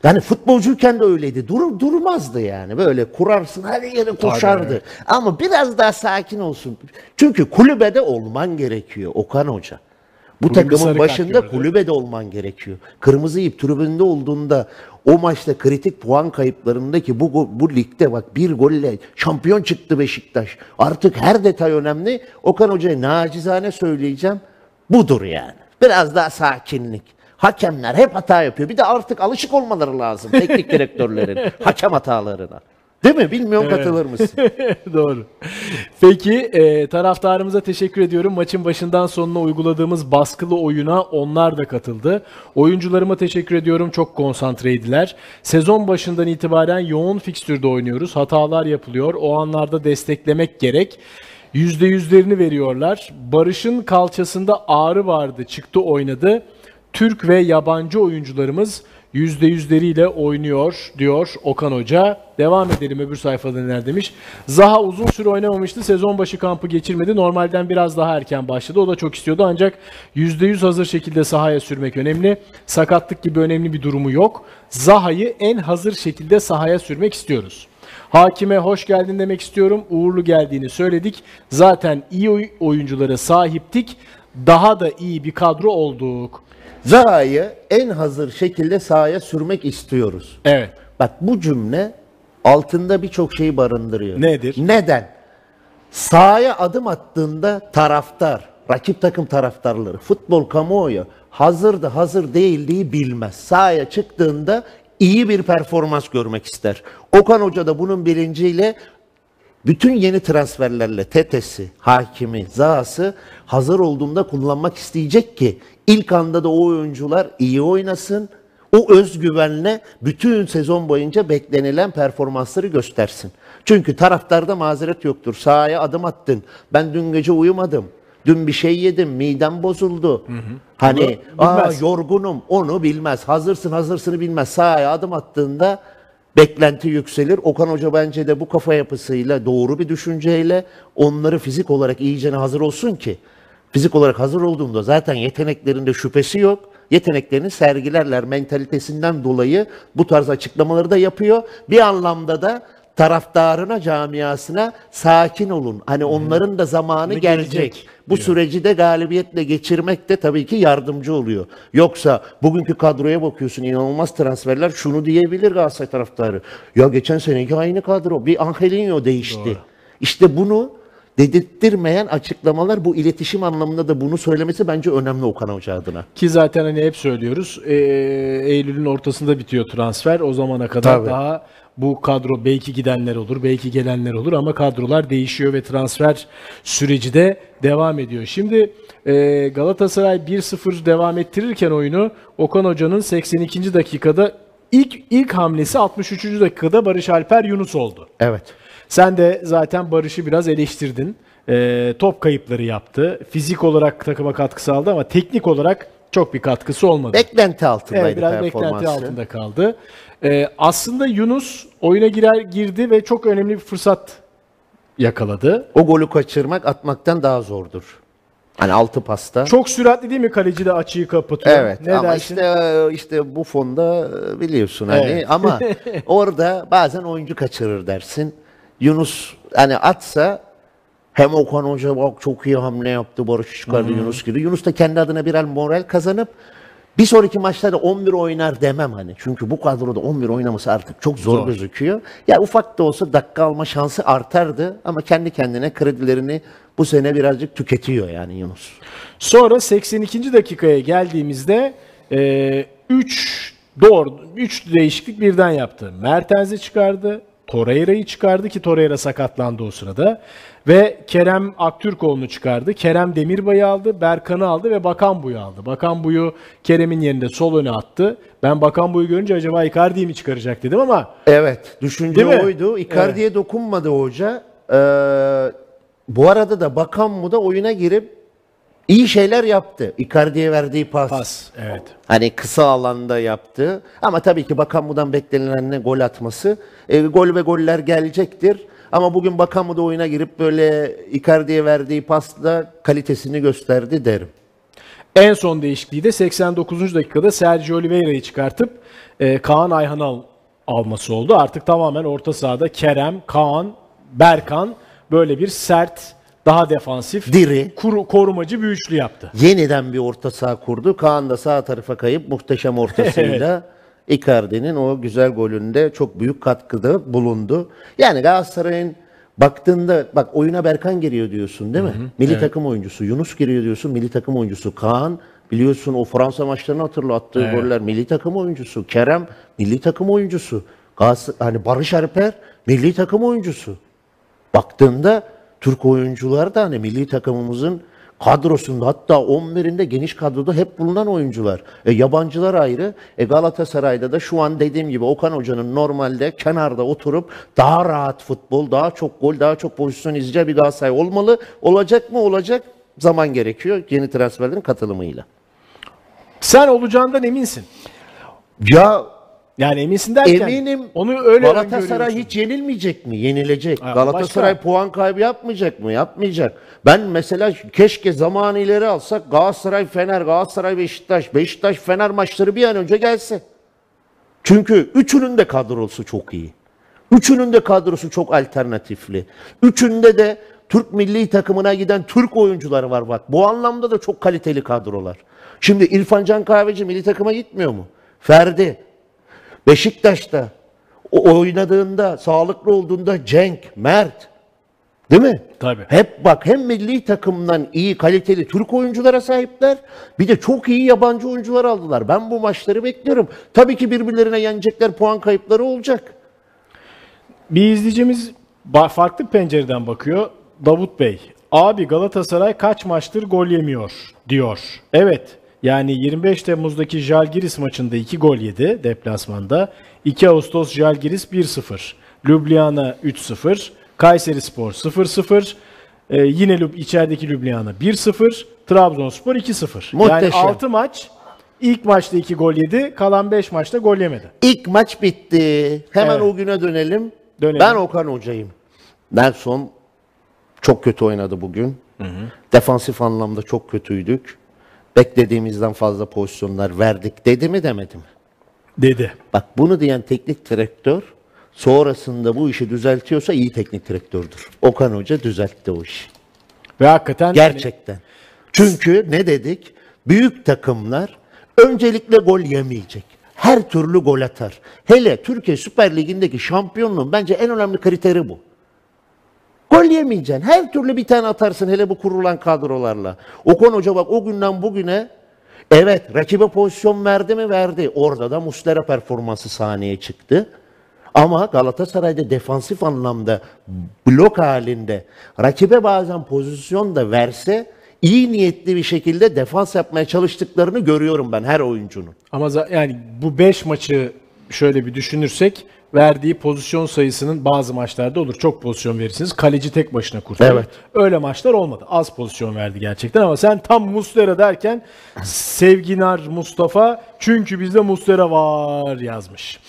yani futbolcuyken de öyleydi. Dur, durmazdı yani. Böyle kurarsın her yere koşardı. Ama biraz daha sakin olsun. Çünkü kulübede olman gerekiyor Okan Hoca. Bu sarı takımın başında kulübede olman gerekiyor. Kırmızı ip tribünde olduğunda o maçta kritik puan kayıplarındaki bu bu ligde bak bir golle şampiyon çıktı Beşiktaş. Artık her detay önemli. Okan Hoca'ya nacizane söyleyeceğim. Budur yani. Biraz daha sakinlik. Hakemler hep hata yapıyor. Bir de artık alışık olmaları lazım teknik [laughs] direktörlerin hakem hatalarına. Değil mi? Bilmiyorum katılır mısın? [laughs] Doğru. Peki e, taraftarımıza teşekkür ediyorum. Maçın başından sonuna uyguladığımız baskılı oyuna onlar da katıldı. Oyuncularıma teşekkür ediyorum. Çok konsantreydiler. Sezon başından itibaren yoğun fikstürde oynuyoruz. Hatalar yapılıyor. O anlarda desteklemek gerek. %100'lerini veriyorlar. Barış'ın kalçasında ağrı vardı. Çıktı oynadı. Türk ve yabancı oyuncularımız %100'leriyle oynuyor diyor Okan Hoca. Devam edelim öbür sayfada neler demiş. Zaha uzun süre oynamamıştı. Sezon başı kampı geçirmedi. Normalden biraz daha erken başladı. O da çok istiyordu ancak %100 hazır şekilde sahaya sürmek önemli. Sakatlık gibi önemli bir durumu yok. Zaha'yı en hazır şekilde sahaya sürmek istiyoruz. Hakime hoş geldin demek istiyorum. Uğurlu geldiğini söyledik. Zaten iyi oy- oyunculara sahiptik. Daha da iyi bir kadro olduk. Zaha'yı en hazır şekilde sahaya sürmek istiyoruz. Evet. Bak bu cümle altında birçok şeyi barındırıyor. Nedir? Neden? Sahaya adım attığında taraftar, rakip takım taraftarları, futbol kamuoyu hazırdı hazır değildiği bilmez. Sahaya çıktığında iyi bir performans görmek ister. Okan Hoca da bunun bilinciyle bütün yeni transferlerle Tetesi, Hakimi, Zaha'sı hazır olduğunda kullanmak isteyecek ki ilk anda da o oyuncular iyi oynasın. O özgüvenle bütün sezon boyunca beklenilen performansları göstersin. Çünkü taraftarda mazeret yoktur. Sahaya adım attın. Ben dün gece uyumadım. Dün bir şey yedim, midem bozuldu. Hani Bunu aa bilmez. yorgunum, onu bilmez. Hazırsın, hazırsını bilmez. Sahaya adım attığında beklenti yükselir. Okan Hoca bence de bu kafa yapısıyla, doğru bir düşünceyle onları fizik olarak iyicene hazır olsun ki fizik olarak hazır olduğunda zaten yeteneklerinde şüphesi yok. Yeteneklerini sergilerler mentalitesinden dolayı bu tarz açıklamaları da yapıyor. Bir anlamda da taraftarına, camiasına sakin olun. Hani onların da zamanı Ne gelecek. gelecek Bu diyor. süreci de galibiyetle geçirmek de tabii ki yardımcı oluyor. Yoksa bugünkü kadroya bakıyorsun inanılmaz transferler şunu diyebilir Galatasaray taraftarı. Ya geçen seneki aynı kadro. Bir Angelinho değişti. İşte bunu dedirttirmeyen açıklamalar bu iletişim anlamında da bunu söylemesi bence önemli Okan Hoca adına. Ki zaten hani hep söylüyoruz. e, Eylül'ün ortasında bitiyor transfer. O zamana kadar Tabii. daha bu kadro belki gidenler olur, belki gelenler olur ama kadrolar değişiyor ve transfer süreci de devam ediyor. Şimdi e, Galatasaray 1-0 devam ettirirken oyunu Okan Hoca'nın 82. dakikada ilk ilk hamlesi 63. dakikada Barış Alper Yunus oldu. Evet. Sen de zaten Barış'ı biraz eleştirdin. Ee, top kayıpları yaptı. Fizik olarak takıma katkı sağladı ama teknik olarak çok bir katkısı olmadı. Beklenti altındaydı Evet, biraz beklenti altında kaldı. Ee, aslında Yunus oyuna girer girdi ve çok önemli bir fırsat yakaladı. O golü kaçırmak atmaktan daha zordur. Hani altı pasta. Çok süratli değil mi kaleci de açıyı kapatıyor? Evet Ne ama dersin? işte işte bu fonda biliyorsun hani Evet. ama [laughs] orada bazen oyuncu kaçırır dersin. Yunus hani atsa hem Okan Hoca bak çok iyi hamle yaptı Barış çıkardı Yunus gibi. Yunus da kendi adına birer moral kazanıp bir sonraki maçlarda 11 oynar demem hani. Çünkü bu kadroda 11 oynaması artık çok zor, Zor. gözüküyor. Ya ufak da olsa dakika alma şansı artardı ama kendi kendine kredilerini bu sene birazcık tüketiyor yani Yunus. Sonra 82. dakikaya geldiğimizde 3 doğru 3 değişiklik birden yaptı. Mertens'i çıkardı. Torreira'yı çıkardı ki Torreira sakatlandı o sırada. Ve Kerem Aktürkoğlu'nu çıkardı. Kerem Demirbay'ı aldı, Berkan'ı aldı ve Bakanbu'yu aldı. Bakanbu'yu Kerem'in yerinde sol öne attı. Ben Bakanbu'yu görünce acaba Icardi'yi mi çıkaracak dedim ama Evet, düşünce Değil mi? oydu. Icardi'ye dokunmadı hoca. Ee, bu arada da Bakan mu da oyuna girip iyi şeyler yaptı. Icardi'ye verdiği pas. pas. Evet. Hani kısa alanda yaptı. Ama tabii ki Bakan Mu'dan beklenilen ne gol atması. E, gol ve goller gelecektir. Ama bugün Bakamı da oyuna girip böyle Icardi'ye verdiği pasla kalitesini gösterdi derim. En son değişikliği de 89. dakikada Sergio Oliveira'yı çıkartıp e, Kaan Ayhan'ı al- alması oldu. Artık tamamen orta sahada Kerem, Kaan, Berkan böyle bir sert, daha defansif, Diri. kuru- korumacı bir üçlü yaptı. Yeniden bir orta saha kurdu. Kaan da sağ tarafa kayıp muhteşem ortasıyla [laughs] Icardi'nin o güzel golünde çok büyük katkıda bulundu. Yani Galatasaray'ın baktığında bak oyuna Berkan giriyor diyorsun değil mi? Milli takım oyuncusu. Yunus giriyor diyorsun. Milli takım oyuncusu. Kaan biliyorsun o Fransa maçlarını hatırla attığı goller. Milli takım oyuncusu. Kerem milli takım oyuncusu. Galatasaray, hani Barış Alper milli takım oyuncusu. Baktığında Türk oyuncular da hani milli takımımızın kadrosunda hatta 11'inde geniş kadroda hep bulunan oyuncular. E, yabancılar ayrı. E, Galatasaray'da da şu an dediğim gibi Okan Hoca'nın normalde kenarda oturup daha rahat futbol, daha çok gol, daha çok pozisyon izleyeceği bir Galatasaray olmalı. Olacak mı? Olacak. Zaman gerekiyor yeni transferlerin katılımıyla. Sen olacağından eminsin. Ya Yani eminsin derken Eminim onu öyle Galatasaray hiç yenilmeyecek mi? Yenilecek. Ha, Galatasaray başka. puan kaybı yapmayacak mı? Yapmayacak. Ben mesela keşke zamanı ileri alsak Galatasaray Fener, Galatasaray Beşiktaş, Beşiktaş Fener maçları bir an önce gelse. Çünkü üçünün de kadrosu çok iyi. Üçünün de kadrosu çok alternatifli. Üçünde de Türk milli takımına giden Türk oyuncuları var bak. Bu anlamda da çok kaliteli kadrolar. Şimdi İrfan Can Kahveci milli takıma gitmiyor mu? Ferdi, Beşiktaş'ta oynadığında, sağlıklı olduğunda Cenk, Mert. Değil mi? Tabii. Hep bak hem milli takımdan iyi kaliteli Türk oyunculara sahipler bir de çok iyi yabancı oyuncular aldılar. Ben bu maçları bekliyorum. Tabii ki birbirlerine yenecekler puan kayıpları olacak. Bir izleyicimiz farklı pencereden bakıyor. Davut Bey, abi Galatasaray kaç maçtır gol yemiyor diyor. Evet, yani 25 Temmuz'daki Jalgiris maçında 2 gol yedi deplasmanda. 2 Ağustos Jalgiris 1-0, Ljubljana 3-0, Kayserispor 0-0, e, yine Lüb- içerideki Ljubljana 1-0, Trabzonspor 2-0. Yani Muhteşem. 6 maç, ilk maçta 2 gol yedi, kalan 5 maçta gol yemedi. İlk maç bitti. Hemen Evet. o güne dönelim. Dönelim. Ben Okan Hoca'yım. Nelson çok kötü oynadı bugün. Defansif anlamda çok kötüydük. Beklediğimizden fazla pozisyonlar verdik dedi mi demedi mi? Dedi. Bak bunu diyen teknik direktör sonrasında bu işi düzeltiyorsa iyi teknik direktördür. Okan Hoca düzeltti o işi. Ve hakikaten hani Gerçekten. Çünkü ne dedik? Büyük takımlar öncelikle gol yemeyecek. Her türlü gol atar. Hele Türkiye Süper Ligi'ndeki şampiyonluğun bence en önemli kriteri bu. Gol yemeyeceksin. Her türlü bir tane atarsın hele bu kurulan kadrolarla. Okan Hoca bak o günden bugüne evet rakibe pozisyon verdi mi verdi. Orada da Muslera performansı sahneye çıktı. Ama Galatasaray'da defansif anlamda blok halinde rakibe bazen pozisyon da verse iyi niyetli bir şekilde defans yapmaya çalıştıklarını görüyorum ben her oyuncunun. Ama yani bu 5 maçı şöyle bir düşünürsek verdiği pozisyon sayısının bazı maçlarda olur. Çok pozisyon verirsiniz. Kaleci tek başına kurtarır. Evet. Öyle maçlar olmadı. Az pozisyon verdi gerçekten ama sen tam Muslera derken Sevginar Mustafa çünkü bizde Muslera var yazmış.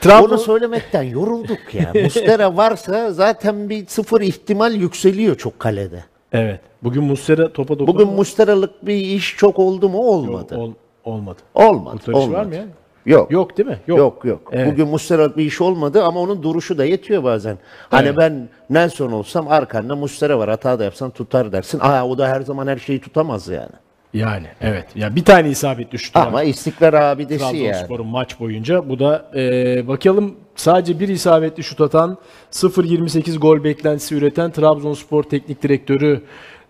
Trabzon Onu söylemekten yorulduk ya. [laughs] Mustera varsa zaten bir sıfır ihtimal yükseliyor çok kalede. Evet. Bugün Muslera topa dokundu. Bugün Mustera'lık bir iş çok oldu mu? Olmadı. Ol- olmadı. Olmadı. Kurtarışı olmadı. var mı ya? Yok. Yok değil mi? Yok yok. Evet. Bugün Mustera'lık bir iş olmadı ama onun duruşu da yetiyor bazen. Hani Evet. ben Nelson olsam arkanda Mustera var hata da yapsan tutar dersin. Aa o da her zaman her şeyi tutamaz yani. Yani evet. Ya bir tane isabetli şutu var. Ama istikrar abidesi yani. Trabzonspor'un maç boyunca. Bu da e, bakalım sadece bir isabetli şut atan 0-28 gol beklentisi üreten Trabzonspor teknik direktörü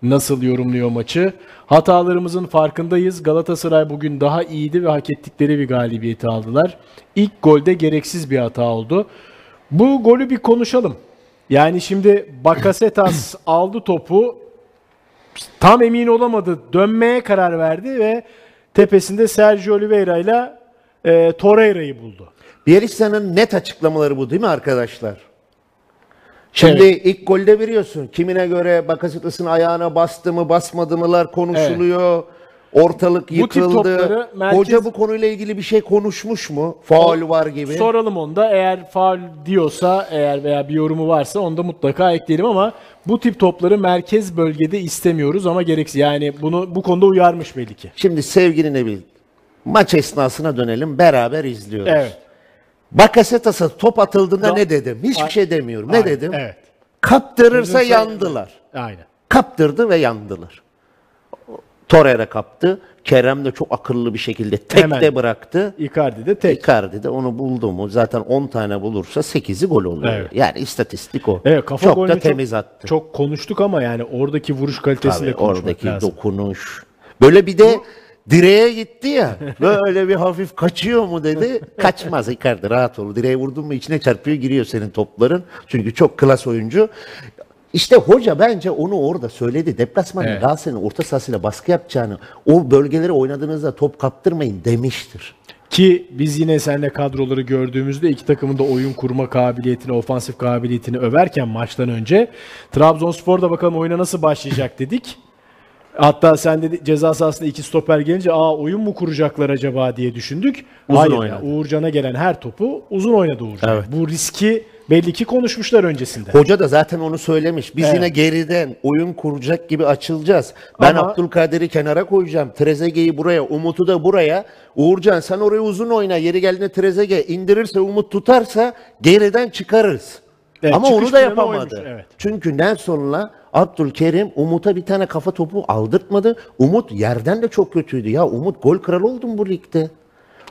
nasıl yorumluyor maçı? Hatalarımızın farkındayız. Galatasaray bugün daha iyiydi ve hak ettikleri bir galibiyeti aldılar. İlk golde gereksiz bir hata oldu. Bu golü bir konuşalım. Yani şimdi Bakasetas [clears throat] aldı topu tam emin olamadı. Dönmeye karar verdi ve tepesinde Sergio Oliveira ile e, Torreira'yı buldu. Bielitsa'nın net açıklamaları bu değil mi arkadaşlar? Şimdi ilk golde biliyorsun kimine göre Bakasetas'ın ayağına bastı mı basmadı mılar konuşuluyor. Ortalık Bu tip yıkıldı. topları merkez- Hoca bu konuyla ilgili bir şey konuşmuş mu? Faul var gibi. Soralım onda. Eğer faul diyorsa eğer veya bir yorumu varsa onu da mutlaka ekleyelim ama bu tip topları merkez bölgede istemiyoruz ama gereksiz. Yani bunu bu konuda uyarmış belli ki. Şimdi sevgili Nebil, maç esnasına dönelim. Beraber izliyoruz. Evet. Bakasetas'a top atıldığında Da- ne dedim? Hiçbir Ay- şey demiyorum. Ne Aynen, dedim? Evet. Kaptırırsa Gözünü yandılar. Aynen. Kaptırdı ve yandılar. Torreira kaptı. Kerem de çok akıllı bir şekilde tekte Hemen. bıraktı. Icardi de tek. Icardi de onu buldu mu zaten 10 tane bulursa 8'i gol oluyor. Evet. Yani istatistik o. Evet kafa çok golünü da temiz attı. Çok konuştuk ama yani oradaki vuruş kalitesini Tabii, de konuşmak oradaki lazım. dokunuş. Böyle bir de direğe gitti ya. Böyle bir hafif kaçıyor mu dedi. Kaçmaz Icardi rahat ol. Direğe vurdun mu içine çarpıyor giriyor senin topların. Çünkü çok klas oyuncu. İşte hoca bence onu orada söyledi. Deplasmanda Evet. Galatasaray'ın orta sahasıyla baskı yapacağını, o bölgeleri oynadığınızda top kaptırmayın demiştir. Ki biz yine seninle kadroları gördüğümüzde iki takımın da oyun kurma kabiliyetini, ofansif kabiliyetini överken maçtan önce Trabzonspor da bakalım oyuna nasıl başlayacak dedik. Hatta sen dedi ceza sahasında iki stoper gelince aa oyun mu kuracaklar acaba diye düşündük. Uzun Hayır oynadı. Uğurcan'a gelen her topu uzun oynadı Uğurcan. Evet. Bu riski belli ki konuşmuşlar öncesinde. Hoca da zaten onu söylemiş. Biz Evet. yine geriden oyun kuracak gibi açılacağız. Ben Ama- Abdülkadir'i kenara koyacağım. Trezeguet'i buraya, Umut'u da buraya. Uğurcan sen oraya uzun oyna. Yeri geldiğinde Trezeguet indirirse, Umut tutarsa geriden çıkarız. Evet, Ama onu da yapamadı. oymuş, evet. Çünkü Nelson'la Abdülkerim Umut'a bir tane kafa topu aldırtmadı. Umut yerden de çok kötüydü. Ya Umut gol kralı oldun bu ligde.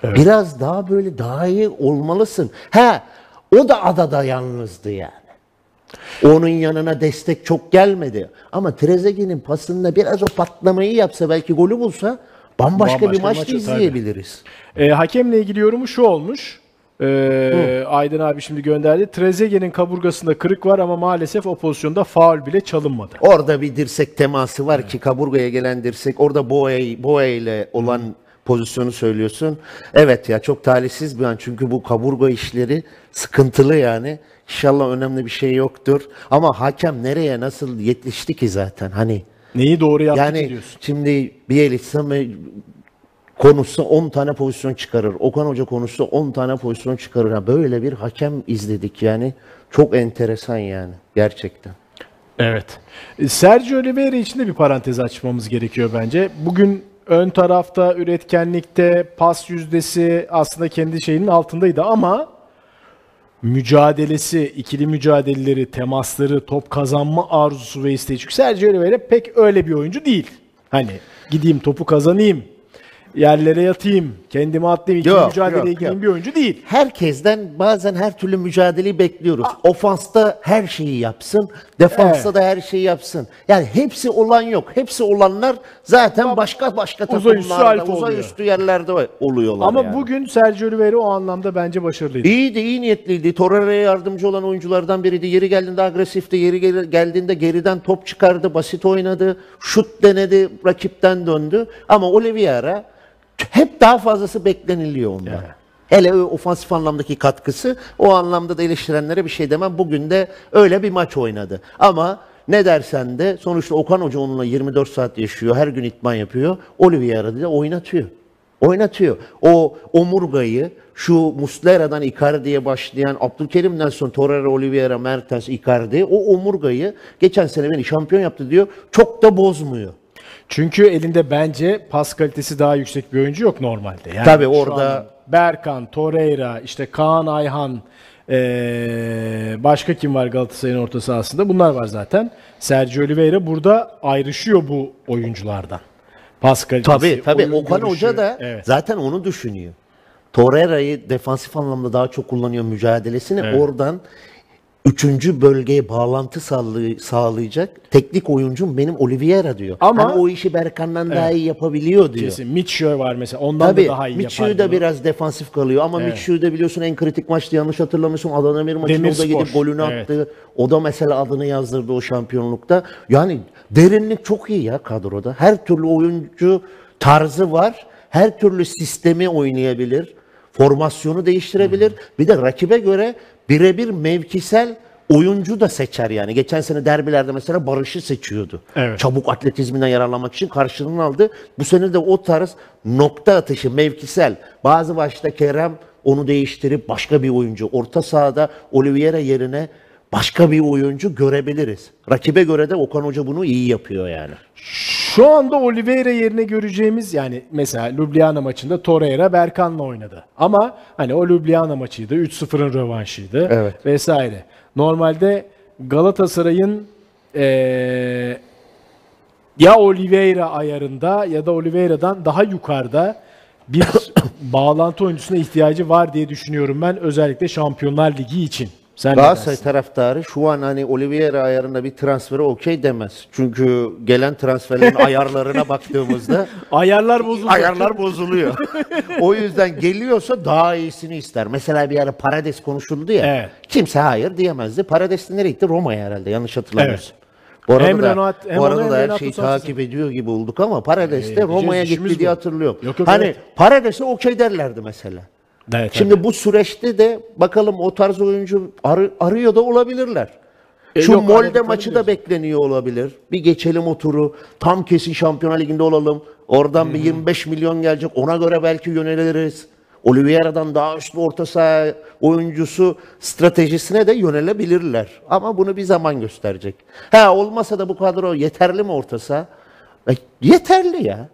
Biraz daha böyle daha iyi olmalısın. Ha o da adada yalnızdı yani. Onun yanına destek çok gelmedi. Ama Trezeguet'in pasında biraz o patlamayı yapsa belki golü bulsa bambaşka, Bambaşka bir maç izleyebiliriz. E, hakemle ilgili yorumu şu olmuş. E, Aydın abi şimdi gönderdi. Trezeguet'in kaburgasında kırık var ama maalesef o pozisyonda faul bile çalınmadı. Orada bir dirsek teması var ki kaburgaya gelen dirsek. Orada Boye, Boye ile olan pozisyonu söylüyorsun. Evet ya çok talihsiz bir an çünkü bu kaburga işleri sıkıntılı yani. İnşallah önemli bir şey yoktur. Ama hakem nereye nasıl yetişti ki zaten hani. Neyi doğru yaptı ki Yani diyorsun. şimdi mı konuşsa 10 tane pozisyon çıkarır. Okan Hoca konuşsa 10 tane pozisyon çıkarır. Ha, böyle bir hakem izledik yani. Çok enteresan yani gerçekten. Evet. Sergio Oliveira için de bir parantez açmamız gerekiyor bence. Bugün ön tarafta üretkenlikte pas yüzdesi aslında kendi şeyinin altındaydı ama mücadelesi, ikili mücadeleleri, temasları, top kazanma arzusu ve isteği. Çünkü Sergio Oliveira pek öyle bir oyuncu değil. Hani gideyim topu kazanayım, yerlere yatayım, kendimi atlayayım, ikili Yok, mücadeleye yok, gireyim yok. bir oyuncu değil. Herkesten bazen her türlü mücadeleyi bekliyoruz. Ofansta her şeyi yapsın, defansta Evet. da her şeyi yapsın. Yani hepsi olan yok. Hepsi olanlar zaten başka başka Uzay üstü takımlarda, alfa uzay oluyor. üstü yerlerde oluyorlar Ama yani. bugün Sergio Oliveira o anlamda bence başarılıydı. İyiydi, iyi niyetliydi. Torreira'ya yardımcı olan oyunculardan biriydi. Yeri geldiğinde agresifti. Yeri gel- geldiğinde geriden top çıkardı, basit oynadı. Şut denedi, rakipten döndü. Ama Oliveira hep daha fazlası bekleniliyor ondan. Hele o ofansif anlamdaki katkısı, o anlamda da eleştirenlere bir şey demem. Bugün de öyle bir maç oynadı. Ama ne dersen de sonuçta Okan Hoca onunla 24 saat yaşıyor, her gün itman yapıyor. Oliveira'da da oynatıyor. Oynatıyor. O omurgayı şu Muslera'dan Icardi'ye başlayan Abdülkerim'den sonra Torreira, Oliveira, Mertens, Icardi o omurgayı geçen sene beni şampiyon yaptı diyor. Çok da bozmuyor. Çünkü elinde bence pas kalitesi daha yüksek bir oyuncu yok normalde. Yani Tabii orada- an Berkan, Torreira, işte Kaan Ayhan, ee, başka kim var Galatasaray'ın orta sahasında? Bunlar var zaten. Sergio Oliveira burada ayrışıyor bu oyunculardan. Pas kalitesi, Tabii tabii oyun Okan görüşü. Hoca da Evet. zaten onu düşünüyor. Torreira'yı defansif anlamda daha çok kullanıyor mücadelesini. Oradan üçüncü bölgeye bağlantı sağlay- sağlayacak teknik oyuncum benim Oliveira diyor. Ama- Hani o işi Berkan'dan daha iyi yapabiliyor diyor. Kesin. Mitchell var mesela. Ondan Tabii da daha iyi Mitchell yapar. da bunu. biraz defansif kalıyor ama Evet. Mitchell de biliyorsun en kritik maçta yanlış hatırlamıyorsun Adana bir maçında o da Demirspor. gidip golünü Evet. attı. O da mesela adını yazdırdı o şampiyonlukta. Yani derinlik çok iyi ya kadroda. Her türlü oyuncu tarzı var. Her türlü sistemi oynayabilir. Formasyonu değiştirebilir. Bir de rakibe göre birebir mevkisel oyuncu da seçer yani. Geçen sene derbilerde mesela Barış'ı seçiyordu. Evet. Çabuk atletizminden yararlanmak için karşılığını aldı. Bu sene de o tarz nokta atışı, mevkisel. Bazı maçta Kerem onu değiştirip başka bir oyuncu. Orta sahada Oliveira yerine başka bir oyuncu görebiliriz. Rakibe göre de Okan Hoca bunu iyi yapıyor yani. Şu anda Oliveira yerine göreceğimiz yani mesela Ljubljana maçında Torreira Berkan'la oynadı. Ama hani o Ljubljana maçıydı. 3-0'ın rövanşıydı Evet. vesaire. Normalde Galatasaray'ın eee, ya Oliveira ayarında ya da Oliveira'dan daha yukarıda bir [coughs] bağlantı oyuncusuna ihtiyacı var diye düşünüyorum ben özellikle Şampiyonlar Ligi için. Sen Galatasaray taraftarı şu an hani Oliveira ayarında bir transferi okey demez. Çünkü gelen transferlerin [laughs] ayarlarına baktığımızda Ayarlar bozuldu. ayarlar bozuluyor. o yüzden geliyorsa daha iyisini ister. Mesela bir ara Parades konuşuldu ya. Evet. Kimse hayır diyemezdi. Parades de nereye gitti? Roma'ya herhalde yanlış hatırlamıyorsam. Evet. Bu arada Hem da, hem bu arada da her şeyi takip ediyor gibi olduk ama Parades de edeceğiz, Roma'ya gitti diye bu. hatırlıyorum. Yok, yok, hani evet. Parades'e okey derlerdi mesela. Evet, Şimdi bu süreçte de bakalım o tarz oyuncu arı- arıyor da olabilirler. E, Şu yok, Molde maçı da bekleniyor olabilir. Bir geçelim o turu. Tam kesin Şampiyonlar Ligi'nde olalım. Oradan bir 25 milyon gelecek. Ona göre belki yöneliriz. Oliveira'dan daha üstü orta saha oyuncusu stratejisine de yönelebilirler. Ama bunu bir zaman gösterecek. Ha olmasa da bu kadro yeterli mi orta saha? E, Yeterli ya.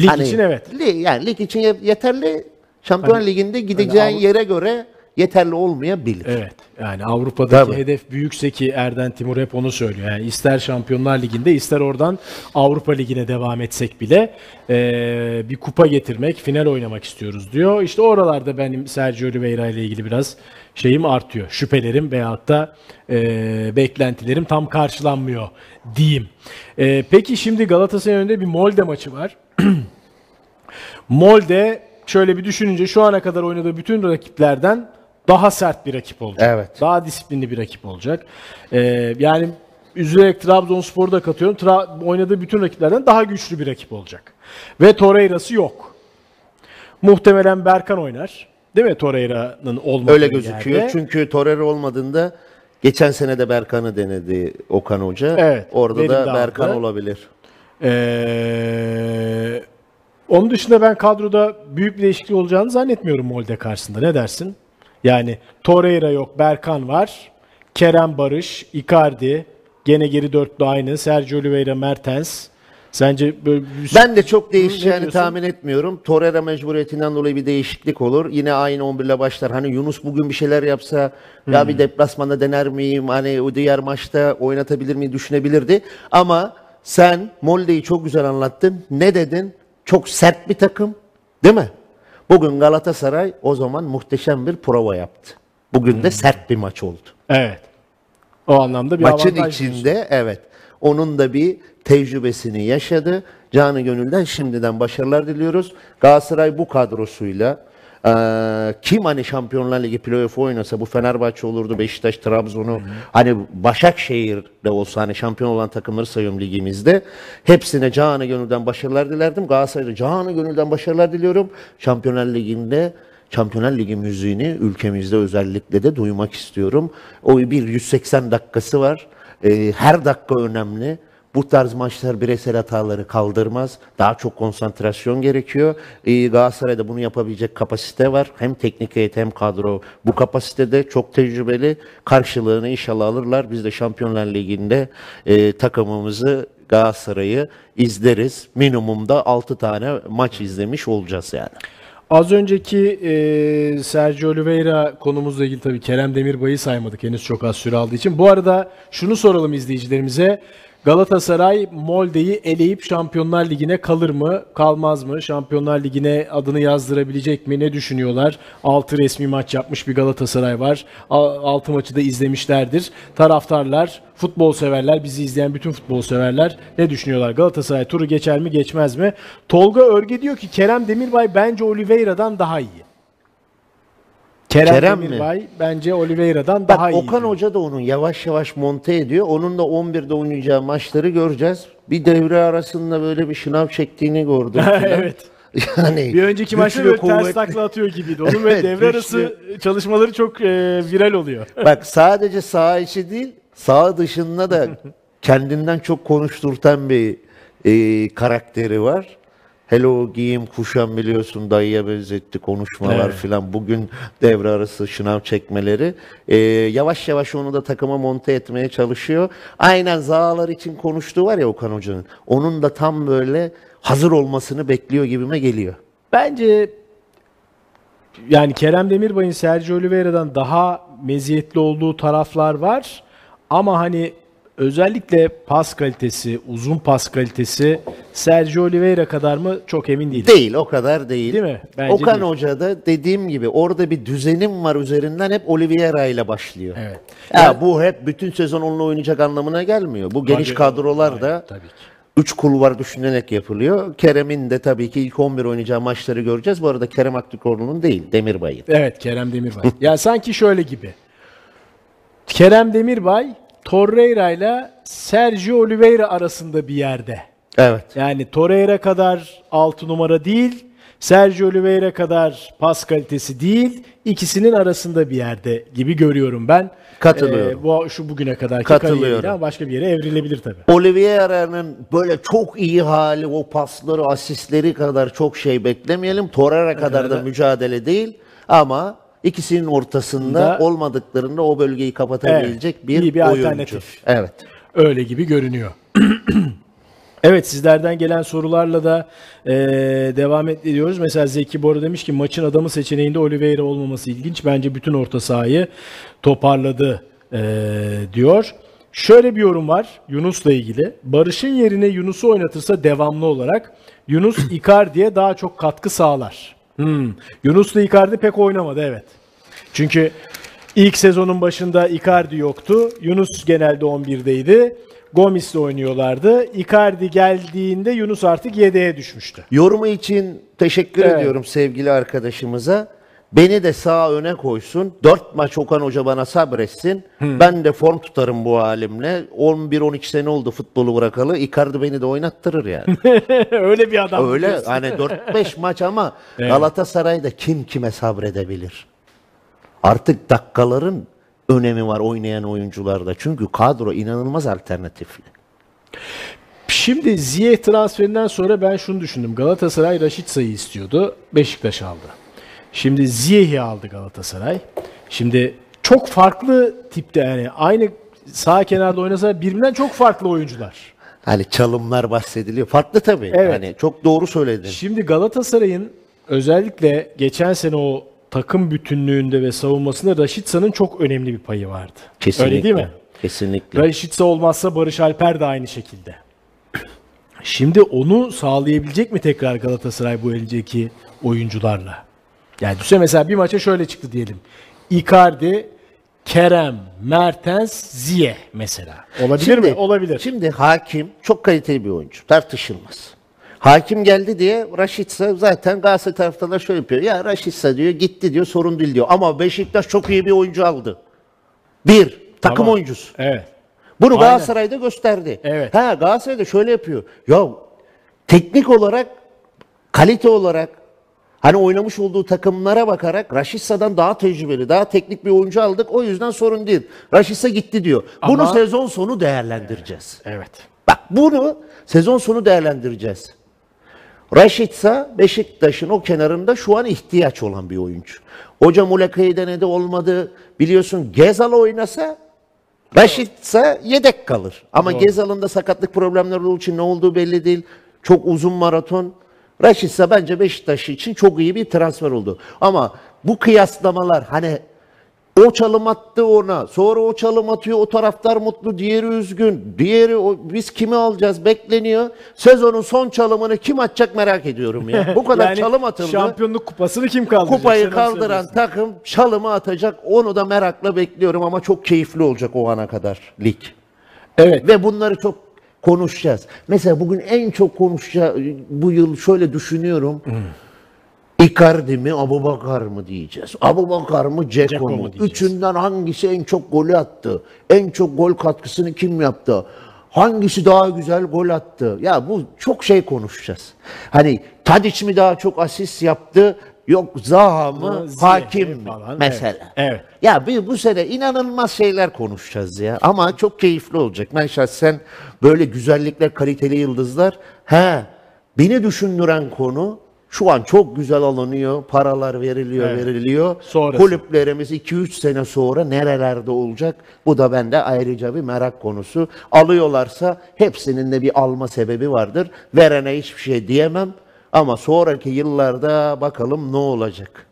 Lig Hani için evet. Li- yani lig için ye- yeterli. Şampiyonlar Ligi'nde gideceğin Avru- yere göre yeterli olmayabilir. Evet. Yani Avrupa'daki Tabii. hedef büyükse ki Erden Timur hep onu söylüyor. Yani ister Şampiyonlar Ligi'nde ister oradan Avrupa Ligi'ne devam etsek bile eee, bir kupa getirmek, final oynamak istiyoruz diyor. İşte oralarda benim Sergio Oliveira ile ilgili biraz şeyim artıyor. Şüphelerim veyahut da eee, beklentilerim tam karşılanmıyor diyeyim. Eee, peki şimdi Galatasaray'ın önünde bir Molde maçı var. [clears throat] Molde şöyle bir düşününce şu ana kadar oynadığı bütün rakiplerden daha sert bir rakip olacak. Evet. Daha disiplinli bir rakip olacak. Ee, yani üzülerek Trabzonspor'u da katıyorum. Tra- oynadığı bütün rakiplerden daha güçlü bir rakip olacak. Ve Torreira'sı yok. Muhtemelen Berkan oynar. Değil mi Torreira'nın olmadığı Öyle gözüküyor. yerde? Çünkü Torreira olmadığında geçen sene de Berkan'ı denedi Okan Hoca. Evet, Orada da aldı. Berkan olabilir. Ee, onun dışında ben kadroda büyük bir değişiklik olacağını zannetmiyorum Molde karşısında. Ne dersin? Yani Torreira yok, Berkan var. Kerem Barış, Icardi, gene geri dörtlü aynı. Sergio Oliveira, Mertens. Sence böyle bir Ben de çok değişeceğini tahmin etmiyorum. Torreira mecburiyetinden dolayı bir değişiklik olur. Yine aynı 11 ile başlar. Hani Yunus bugün bir şeyler yapsa ya Hmm. bir deplasmanda dener miyim? Hani o diğer maçta oynatabilir miyim düşünebilirdi. Ama sen Molde'yi çok güzel anlattın. Ne dedin? Çok sert bir takım. Değil mi? Bugün Galatasaray o zaman muhteşem bir prova yaptı. Bugün Hmm. de sert bir maç oldu. Evet. O anlamda bir Maçın avantaj diyorsun. içinde evet. Onun da bir tecrübesini yaşadı. Canı gönülden şimdiden başarılar diliyoruz. Galatasaray bu kadrosuyla eee, kim hani Şampiyonlar Ligi playoff oynasa bu Fenerbahçe olurdu, Beşiktaş, Trabzon'u hani Başakşehir'de olsa hani şampiyon olan takımları sayıyorum ligimizde. Hepsine canı gönülden başarılar dilerdim. Galatasaray'da canı gönülden başarılar diliyorum. Şampiyonlar Ligi'nde Şampiyonlar Ligi müziğini ülkemizde özellikle de duymak istiyorum. O bir 180 dakikası var. Ee, her dakika önemli. Bu tarz maçlar bireysel hataları kaldırmaz. Daha çok konsantrasyon gerekiyor. Ee, Galatasaray'da bunu yapabilecek kapasite var. Hem teknik heyet hem kadro bu kapasitede çok tecrübeli. Karşılığını inşallah alırlar. Biz de Şampiyonlar Ligi'nde e, takımımızı Galatasaray'ı izleriz. Minimumda 6 tane maç izlemiş olacağız yani. Az önceki e, Sergio Oliveira konumuzla ilgili tabii Kerem Demirbay'ı saymadık henüz çok az süre aldığı için. Bu arada şunu soralım izleyicilerimize. Galatasaray Molde'yi eleyip Şampiyonlar Ligi'ne kalır mı, kalmaz mı? Şampiyonlar Ligi'ne adını yazdırabilecek mi? Ne düşünüyorlar? 6 resmi maç yapmış bir Galatasaray var. 6 maçı da izlemişlerdir. Taraftarlar, futbol severler, bizi izleyen bütün futbol severler ne düşünüyorlar? Galatasaray turu geçer mi, geçmez mi? Tolga Örge diyor ki Kerem Demirbay bence Oliveira'dan daha iyi. Kerem, Kerem mi? Demirbay bence Oliveira'dan Bak daha iyi. Okan. Hoca da onu yavaş yavaş monte ediyor. Onun da 11'de oynayacağı maçları göreceğiz. Bir devre arasında böyle bir şınav çektiğini gördüm. [laughs] Evet. Yani Bir önceki maçta böyle ters kuvvetli. takla atıyor gibiydi. Onun [laughs] ve Evet, devre güçlü. arası çalışmaları çok e, viral oluyor. [laughs] Bak sadece sağ içi değil, sağ dışında da kendinden çok konuşturtan bir e, karakteri var. Hele o giyim kuşam biliyorsun dayıya benzetti konuşmalar Evet. filan. Bugün devre arası şınav çekmeleri. E, yavaş yavaş onu da takıma monte etmeye çalışıyor. Aynen Zağalar için konuştuğu var ya Okan Hoca'nın. Onun da tam böyle hazır olmasını bekliyor gibime geliyor. Bence yani Kerem Demirbay'ın Sergio Oliveira'dan daha meziyetli olduğu taraflar var. Ama hani özellikle pas kalitesi, uzun pas kalitesi Sergio Oliveira kadar mı çok emin değilim. Değil o kadar değil. Değil mi? Bence Okan değil. Hoca da dediğim gibi orada bir düzenim var üzerinden hep Oliveira ile başlıyor. Evet. Ya bu hep bütün sezon onunla oynayacak anlamına gelmiyor. Bu geniş Tabii, kadrolar da hayır, tabii ki. 3 kulvar düşünülerek yapılıyor. Kerem'in de tabii ki ilk 11 oynayacağı maçları göreceğiz. Bu arada Kerem Aktürkoğlu'nun değil, Demirbay'ın. Evet Kerem Demirbay. [laughs] ya sanki şöyle gibi. Kerem Demirbay Torreira ile Sergio Oliveira arasında bir yerde. Evet. Yani Torreira kadar 6 numara değil, Sergio Oliveira kadar pas kalitesi değil, ikisinin arasında bir yerde gibi görüyorum ben. Katılıyorum. Ee, bu şu bugüne kadar Katılıyorum. başka bir yere evrilebilir tabii. Oliveira'nın böyle çok iyi hali, o pasları, asistleri kadar çok şey beklemeyelim. Torreira kadar da mücadele değil ama ikisinin ortasında Da- olmadıklarında o bölgeyi kapatabilecek Evet, bir, iyi bir oyuncu. alternatif. Evet. Öyle gibi görünüyor. [clears throat] Evet sizlerden gelen sorularla da eee, devam ediyoruz. Mesela Zeki Bora demiş ki maçın adamı seçeneğinde Oliveira olmaması ilginç. Bence bütün orta sahayı toparladı eee, diyor. Şöyle bir yorum var Yunus'la ilgili. Barış'ın yerine Yunus'u oynatırsa devamlı olarak Yunus [clears throat] Icardi'ye daha çok katkı sağlar. Hmm. Yunus'la Icardi pek oynamadı evet. Çünkü ilk sezonun başında Icardi yoktu. Yunus genelde 11'deydi. Gomis'le oynuyorlardı. Icardi geldiğinde Yunus artık yedeğe düşmüştü. Yorumu için teşekkür Evet. ediyorum sevgili arkadaşımıza. Beni de sağ öne koysun. Dört maç Okan Hoca bana sabretsin. Ben de form tutarım bu halimle. 11-12 sene oldu futbolu bırakalı. Icardi beni de oynattırır yani. [laughs] Öyle bir adam. Öyle diyorsun. hani 4-5 [laughs] maç ama Galatasaray'da kim kime sabredebilir? Artık dakikaların önemi var oynayan oyuncularda. Çünkü kadro inanılmaz alternatifli. Şimdi Ziyech transferinden sonra ben şunu düşündüm. Galatasaray Raşitsa'yı istiyordu. Beşiktaş aldı. Şimdi Ziyech'i aldı Galatasaray. Şimdi çok farklı tipte yani aynı sağ kenarda oynasa birbirinden çok farklı oyuncular. Hani çalımlar bahsediliyor. Farklı tabii. Evet. Hani çok doğru söyledin. Şimdi Galatasaray'ın özellikle geçen sene o takım bütünlüğünde ve savunmasında Raşitsa'nın çok önemli bir payı vardı. Kesinlikle. Öyle değil mi? Kesinlikle. Raşitsa olmazsa Barış Alper de aynı şekilde. Şimdi onu sağlayabilecek mi tekrar Galatasaray bu eldeki oyuncularla? Yani düşünsene mesela bir maça şöyle çıktı diyelim. Icardi, Kerem, Mertens, Ziye mesela. Olabilir mi? Olabilir. Şimdi Hakim çok kaliteli bir oyuncu. Tartışılmaz. Hakim geldi diye Raşitsa zaten Galatasaray taraftarlar şöyle yapıyor. Ya Raşitsa diyor gitti diyor sorun değil diyor. Ama Beşiktaş çok iyi bir oyuncu aldı. Bir, takım Tamam. oyuncusu. Evet. Bunu Aynen. Galatasaray'da gösterdi. Evet. Ha Galatasaray'da şöyle yapıyor. Ya teknik olarak, kalite olarak hani oynamış olduğu takımlara bakarak Raşitsa'dan daha tecrübeli, daha teknik bir oyuncu aldık. O yüzden sorun değil. Raşitsa gitti diyor. Bunu Ama- sezon sonu değerlendireceğiz. Evet. Bak bunu sezon sonu değerlendireceğiz. Raşitsa Beşiktaş'ın o kenarında şu an ihtiyaç olan bir oyuncu. Hoca Muleka'yı denedi olmadı. Biliyorsun Gezal oynasa Raşitsa yedek kalır. Ama Gezal'ın da sakatlık problemleri olduğu için ne olduğu belli değil. Çok uzun maraton. Raşitsa bence Beşiktaş için çok iyi bir transfer oldu. Ama bu kıyaslamalar hani o çalım attı ona. Sonra o çalım atıyor. O taraftar mutlu. Diğeri üzgün. Diğeri o, biz kimi alacağız bekleniyor. Sezonun son çalımını kim atacak merak ediyorum ya. Bu kadar [laughs] Yani çalım atıldı. Şampiyonluk kupasını kim kaldıracak? Kupayı kaldıran takım çalımı atacak. Onu da merakla bekliyorum ama çok keyifli olacak o ana kadar lig. Evet. Ve bunları çok konuşacağız. Mesela bugün en çok konuşacağı bu yıl şöyle düşünüyorum. Icardi mi, Abubakar mı diyeceğiz. Abubakar mı, Ceko mu mu? Üçünden hangisi en çok golü attı? En çok gol katkısını kim yaptı? Hangisi daha güzel gol attı? Ya bu çok şey konuşacağız. Hani Tadiç mi daha çok asist yaptı? Yok Zaha mı? Hakim mi? falan, Mesela. evet, evet. Ya bir bu sene inanılmaz şeyler konuşacağız ya. Ama çok keyifli olacak. Ben şahsen böyle güzellikler, kaliteli yıldızlar. He, beni düşündüren konu şu an çok güzel alınıyor. Paralar veriliyor, Evet. veriliyor. Sonrası. Kulüplerimiz 2-3 sene sonra nerelerde olacak? Bu da bende ayrıca bir merak konusu. Alıyorlarsa hepsinin de bir alma sebebi vardır. Verene hiçbir şey diyemem. Ama sonraki yıllarda bakalım ne olacak?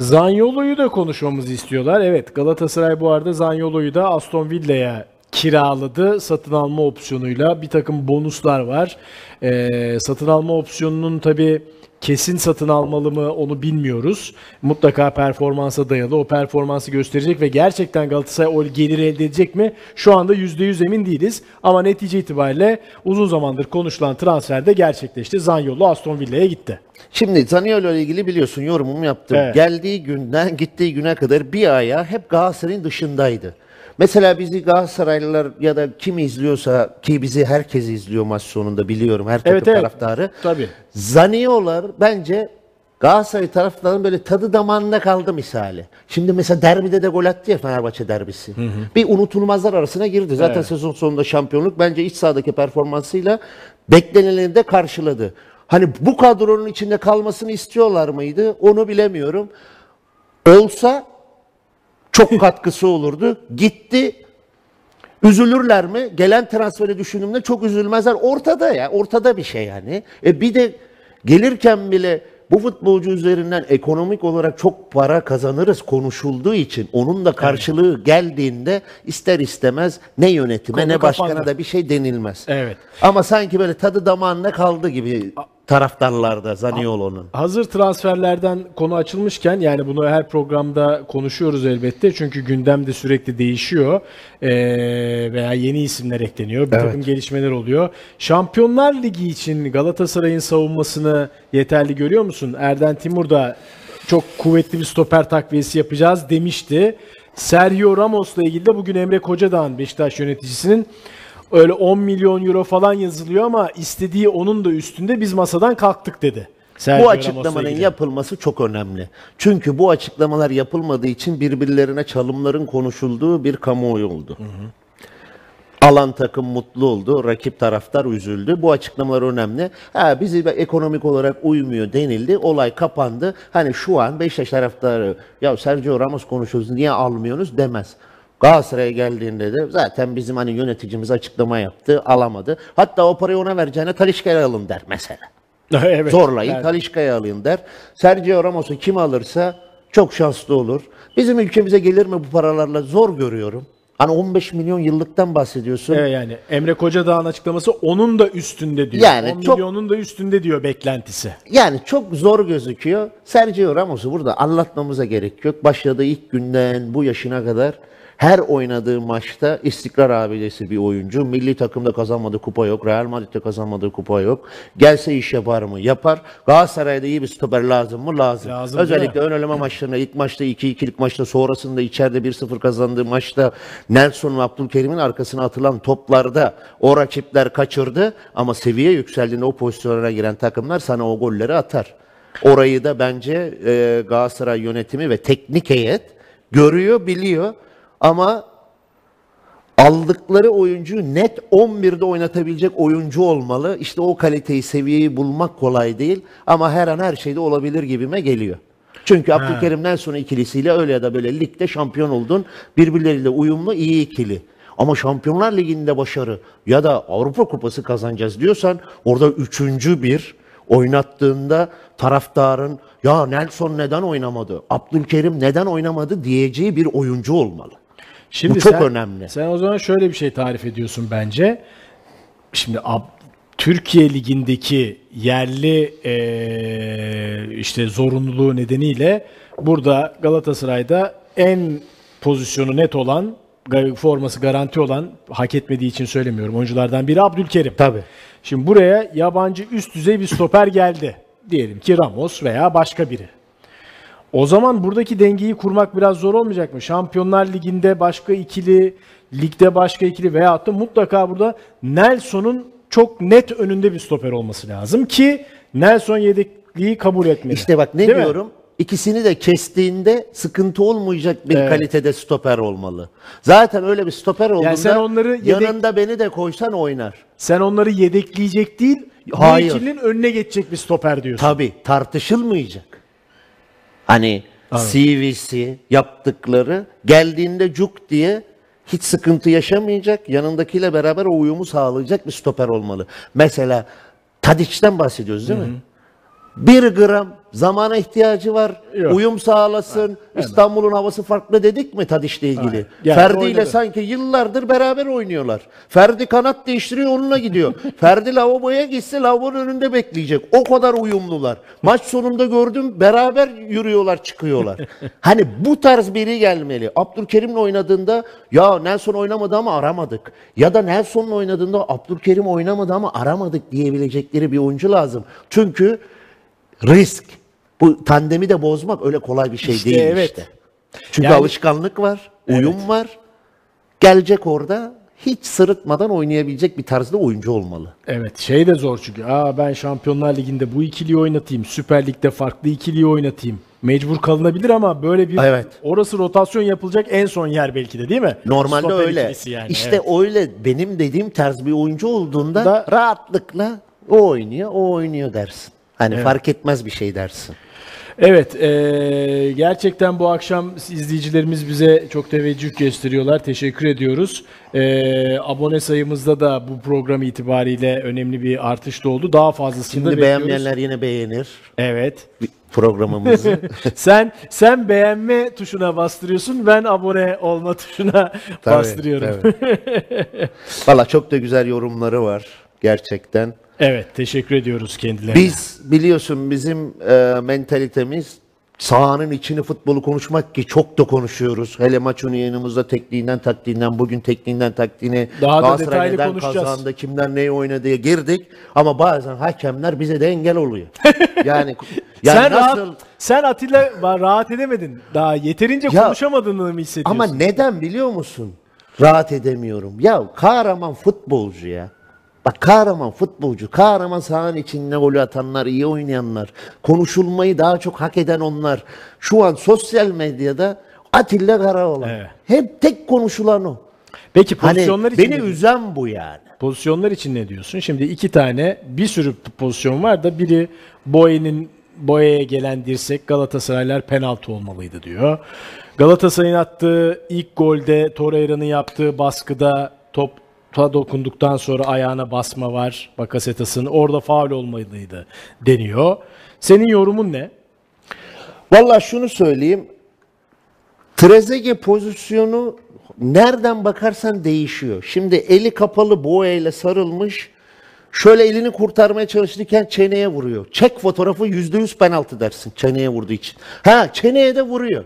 Zanyolo'yu da konuşmamızı istiyorlar. Evet Galatasaray bu arada Zanyolo'yu da Aston Villa'ya kiraladı satın alma opsiyonuyla. Bir takım bonuslar var. Ee, satın alma opsiyonunun tabi kesin satın almalı mı onu bilmiyoruz. Mutlaka performansa dayalı. O performansı gösterecek ve gerçekten Galatasaray o gelir elde edecek mi? Şu anda %100 emin değiliz. Ama netice itibariyle uzun zamandır konuşulan transfer de gerçekleşti. Zanyolo Aston Villa'ya gitti. Şimdi Zaniolo ile ilgili biliyorsun yorumumu yaptım. Evet. Geldiği günden gittiği güne kadar bir aya hep Galatasaray'ın dışındaydı. Mesela bizi Galatasaraylılar ya da kim izliyorsa ki bizi herkes izliyor maç sonunda biliyorum her takım Evet, evet. taraftarı. Tabii. Zaniolar bence Galatasaray taraftarının böyle tadı damağında kaldı misali. Şimdi mesela derbide de gol attı ya Fenerbahçe derbisi. Bir unutulmazlar arasına girdi. Zaten Evet. sezon sonunda şampiyonluk bence iç sahadaki performansıyla beklenileni de karşıladı. Hani bu kadronun içinde kalmasını istiyorlar mıydı? Onu bilemiyorum. Olsa çok katkısı olurdu. Gitti. Üzülürler mi? Gelen transferi düşündüğümde çok üzülmezler. Ortada ya. Ortada bir şey yani. E bir de gelirken bile bu futbolcu üzerinden ekonomik olarak çok para kazanırız konuşulduğu için onun da karşılığı geldiğinde ister istemez ne yönetime Konu ne başkana kapandı. da bir şey denilmez. Evet. Ama sanki böyle tadı damağında kaldı gibi taraftarlarda Zaniolo'nun. Hazır transferlerden konu açılmışken yani bunu her programda konuşuyoruz elbette çünkü gündem de sürekli değişiyor Ee, veya yeni isimler ekleniyor bir Evet. takım gelişmeler oluyor. Şampiyonlar Ligi için Galatasaray'ın savunmasını yeterli görüyor musun? Erden Timur da çok kuvvetli bir stoper takviyesi yapacağız demişti. Sergio Ramos'la ilgili de bugün Emre Kocadağ'ın Beşiktaş yöneticisinin öyle 10 milyon euro falan yazılıyor ama istediği onun da üstünde biz masadan kalktık dedi. Sergio Bu açıklamanın yapılması çok önemli. Çünkü bu açıklamalar yapılmadığı için birbirlerine çalımların konuşulduğu bir kamuoyu oldu. Alan takım mutlu oldu, rakip taraftar üzüldü. Bu açıklamalar önemli. Ha, bizi ekonomik olarak uymuyor denildi, olay kapandı. Hani şu an Beşiktaş taraftarı, ya Sergio Ramos konuşuyoruz niye almıyorsunuz demez. Galatasaray'a geldiğinde de zaten bizim hani yöneticimiz açıklama yaptı, alamadı. Hatta o parayı ona vereceğine Talişka'ya alın der mesela. [laughs] evet. Zorlayın Yani Talişka'yı alayım der. Sergio Ramos'u kim alırsa çok şanslı olur. Bizim ülkemize gelir mi bu paralarla zor görüyorum. Hani 15 milyon yıllıktan bahsediyorsun. Evet yani Emre Kocadağ'ın açıklaması onun da üstünde diyor. Yani 10 çok- milyonun da üstünde diyor beklentisi. Yani çok zor gözüküyor. Sergio Ramos'u burada anlatmamıza gerek yok. Başladığı ilk günden bu yaşına kadar her oynadığı maçta istikrar abidesi bir oyuncu. Milli takımda kazanmadığı kupa yok. Real Madrid'de kazanmadığı kupa yok. Gelse iş yapar mı? Yapar. Galatasaray'da iyi bir stoper lazım mı? Lazım. Lazım, Özellikle ön eleme maçlarında ilk maçta 2-2'lik maçta sonrasında içeride 1-0 kazandığı maçta Nelson ve Abdülkerim'in arkasına atılan toplarda o rakipler kaçırdı ama seviye yükseldiğinde o pozisyonlara giren takımlar sana o golleri atar. Orayı da bence e, Galatasaray yönetimi ve teknik heyet görüyor, biliyor ama aldıkları oyuncuyu net 11'de oynatabilecek oyuncu olmalı. İşte o kaliteyi, seviyeyi bulmak kolay değil ama her an her şeyde olabilir gibime geliyor. Çünkü Abdülkerim'den sonra ikilisiyle öyle ya da böyle ligde şampiyon oldun. Birbirleriyle uyumlu iyi ikili. Ama Şampiyonlar Ligi'nde başarı ya da Avrupa Kupası kazanacağız diyorsan orada üçüncü bir oynattığında taraftarın ya Nelson neden oynamadı, Abdülkerim neden oynamadı diyeceği bir oyuncu olmalı. Şimdi Bu çok sen- önemli. Sen o zaman şöyle bir şey tarif ediyorsun bence. Şimdi ab- Türkiye Ligi'ndeki yerli eee, işte zorunluluğu nedeniyle burada Galatasaray'da en pozisyonu net olan, forması garanti olan, hak etmediği için söylemiyorum oyunculardan biri Abdülkerim. Tabii. Şimdi buraya yabancı üst düzey bir stoper geldi. Diyelim ki Ramos veya başka biri. O zaman buradaki dengeyi kurmak biraz zor olmayacak mı? Şampiyonlar Ligi'nde başka ikili ligde başka ikili veyahut da mutlaka burada Nelson'un çok net önünde bir stoper olması lazım ki Nelson yedekliği kabul etmedi. İşte bak ne Değil mi? diyorum? İkisini de kestiğinde sıkıntı olmayacak bir Evet. kalitede stoper olmalı. Zaten öyle bir stoper olduğunda sen onları yedek- yanında beni de koysan oynar. Sen onları yedekleyecek değil, Hayır. bu ikilinin önüne geçecek bir stoper diyorsun. Tabii tartışılmayacak. Hani CV'si yaptıkları geldiğinde cuk diye hiç sıkıntı yaşamayacak, yanındakiyle beraber o uyumu sağlayacak bir stoper olmalı. Mesela Tadiç'ten bahsediyoruz değil mi? Bir gram zamana ihtiyacı var, Yok. uyum sağlasın. İstanbul'un havası farklı dedik mi Tadiç'le ilgili? Yani Ferdi ile sanki yıllardır beraber oynuyorlar. Ferdi kanat değiştiriyor onunla gidiyor. [laughs] Ferdi lavaboya gitse lavabonun önünde bekleyecek. O kadar uyumlular. Maç sonunda gördüm beraber yürüyorlar çıkıyorlar. [laughs] hani bu tarz biri gelmeli. Abdülkerim'le oynadığında ya Nelson oynamadı ama aramadık. Ya da Nelson'la oynadığında Abdülkerim oynamadı ama aramadık diyebilecekleri bir oyuncu lazım. Çünkü risk. Bu tandemi de bozmak öyle kolay bir şey İşte değil evet. işte. Çünkü Yani- alışkanlık var, uyum var. Gelecek orada hiç sırıtmadan oynayabilecek bir tarzda oyuncu olmalı. Evet şey de zor çünkü. Aa ben Şampiyonlar Ligi'nde bu ikiliyi oynatayım. Süper Lig'de farklı ikiliyi oynatayım. Mecbur kalınabilir ama böyle bir Evet. orası rotasyon yapılacak en son yer belki de değil mi? Normalde Stoper öyle. yani, işte evet. öyle benim dediğim tarz bir oyuncu olduğunda Da- rahatlıkla o oynuyor, o oynuyor dersin. Hani fark etmez bir şey dersin. Evet, eee, gerçekten bu akşam izleyicilerimiz bize çok teveccüh gösteriyorlar. Teşekkür ediyoruz. Eee, abone sayımızda da bu program itibariyle önemli bir artış da oldu. Daha fazlasını da Şimdi bekliyoruz. beğenmeyenler yine beğenir Evet. programımızı. [laughs] Sen sen beğenme tuşuna bastırıyorsun, ben abone olma tuşuna Tabii, bastırıyorum. tabii. [laughs] Valla çok da güzel yorumları var gerçekten. Evet, teşekkür ediyoruz kendilerine. Biz biliyorsun bizim e, mentalitemiz sahanın içini futbolu konuşmak ki çok da konuşuyoruz. Hele maç önü yayınımızda tekniğinden taktiğinden bugün tekniğinden taktiğine Daha da Galatasaray detaylı neden konuşacağız. kazandı, kimler neyi oynadıya girdik. Ama bazen hakemler bize de engel oluyor. [laughs] Yani, yani sen nasıl rahat, sen Atilla rahat edemedin. Daha yeterince Ya, konuşamadığını mı hissediyorsun? ama neden biliyor musun? Rahat edemiyorum. Ya kahraman futbolcu ya. Bak kahraman futbolcu, kahraman sahanın içinde gol atanlar, iyi oynayanlar, konuşulmayı daha çok hak eden onlar. Şu an sosyal medyada Atilla Karaoğlan. Evet. Hep tek konuşulan o. Peki Hani pozisyonlar için beni üzen bu yani. Pozisyonlar için ne diyorsun? Şimdi iki tane bir sürü pozisyon var da biri Boye'nin Boye'ye gelen dirsek Galatasaraylar penaltı olmalıydı diyor. Galatasaray'ın attığı ilk golde Torreira'nın yaptığı baskıda top ta dokunduktan sonra ayağına basma var Bakasetas'ın. Orada faul olmalıydı deniyor. Senin yorumun ne? Vallahi şunu söyleyeyim. Trezeguet pozisyonu nereden bakarsan değişiyor. Şimdi eli kapalı boğayla sarılmış. Şöyle elini kurtarmaya çalışırken çeneye vuruyor. Çek fotoğrafı %100 penaltı dersin çeneye vurduğu için. Ha çeneye de vuruyor.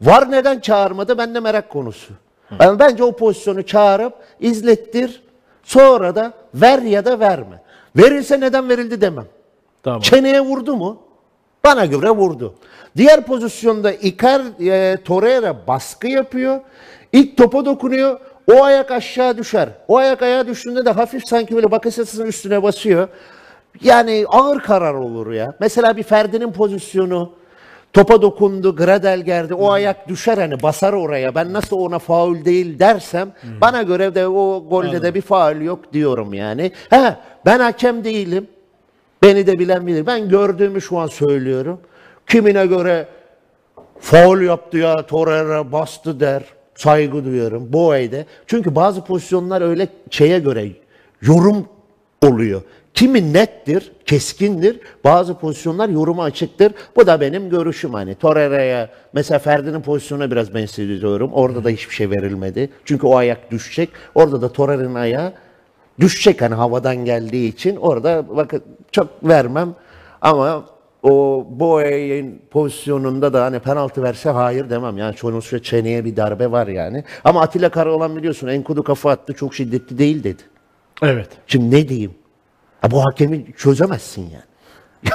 Var neden çağırmadı ben de merak konusu. Yani bence o pozisyonu çağırıp izlettir. Sonra da ver ya da verme. Verilse neden verildi demem. Tamam. Çeneye vurdu mu? Bana göre vurdu. Diğer pozisyonda Icar e, Torreira baskı yapıyor. İlk topa dokunuyor. O ayak aşağı düşer. O ayak ayağa düştüğünde de hafif sanki böyle Bakasetas'ın üstüne basıyor. Yani ağır karar olur ya. Mesela bir Ferdi'nin pozisyonu topa dokundu, Gradel geldi. O ayak düşer hani basar oraya. Ben nasıl ona faul değil dersem bana göre de o golde de bir faul yok diyorum yani. Ha ben hakem değilim. Beni de bilen bilir. Ben gördüğümü şu an söylüyorum. Kimine göre faul yaptı ya Torreira bastı der. Saygı duyuyorum. Boğay'da. Çünkü bazı pozisyonlar öyle şeye göre yorum oluyor. Kimi nettir, keskindir. Bazı pozisyonlar yoruma açıktır. Bu da benim görüşüm hani. Torreira'ya mesela Ferdi'nin pozisyonuna biraz benzetiyorum. Orada da hiçbir şey verilmedi. Çünkü o ayak düşecek. Orada da Torreira'nın ayağı düşecek hani havadan geldiği için orada bakın çok vermem ama o Boye'nin pozisyonunda da hani penaltı verse hayır demem. Yani sonuçta çeneye bir darbe var yani. Ama Atilla Karaoğlan biliyorsun Enkudu kafa attı çok şiddetli değil dedi. Evet. Şimdi ne diyeyim? Ha, bu hakemi çözemezsin yani. [laughs]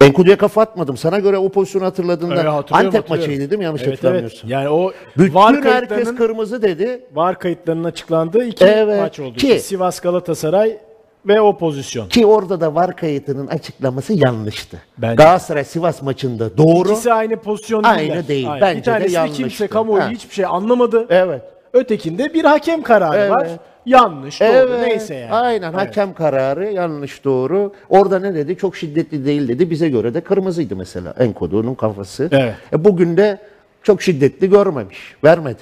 Enkudu'ya kafa atmadım. Sana göre o pozisyonu hatırladığında Öyle hatırlıyorum, Antep hatırlıyorum. maçıydı değil mi? Yanlış Evet, hatırlamıyorsun. evet. Yani o Bütün var herkes kırmızı dedi. var kayıtlarının açıklandığı iki Evet, maç oldu. ki- Sivas Galatasaray ve o pozisyon. Ki orada da var kayıtının açıklaması yanlıştı. Bence. Galatasaray Sivas maçında doğru. İkisi aynı pozisyon Aynı değiller. değil. Aynen. Bence bir de tanesinde yanlıştı. kimse kamuoyu Ha. hiçbir şey anlamadı. Evet. Ötekinde bir hakem kararı Evet. var. Yanlış, doğru Evet, neyse yani. Aynen Evet. hakem kararı yanlış doğru. Orada ne dedi? Çok şiddetli değil dedi. Bize göre de kırmızıydı mesela Enkodu'nun kafası. Evet. E, bugün de çok şiddetli görmemiş. Vermedi.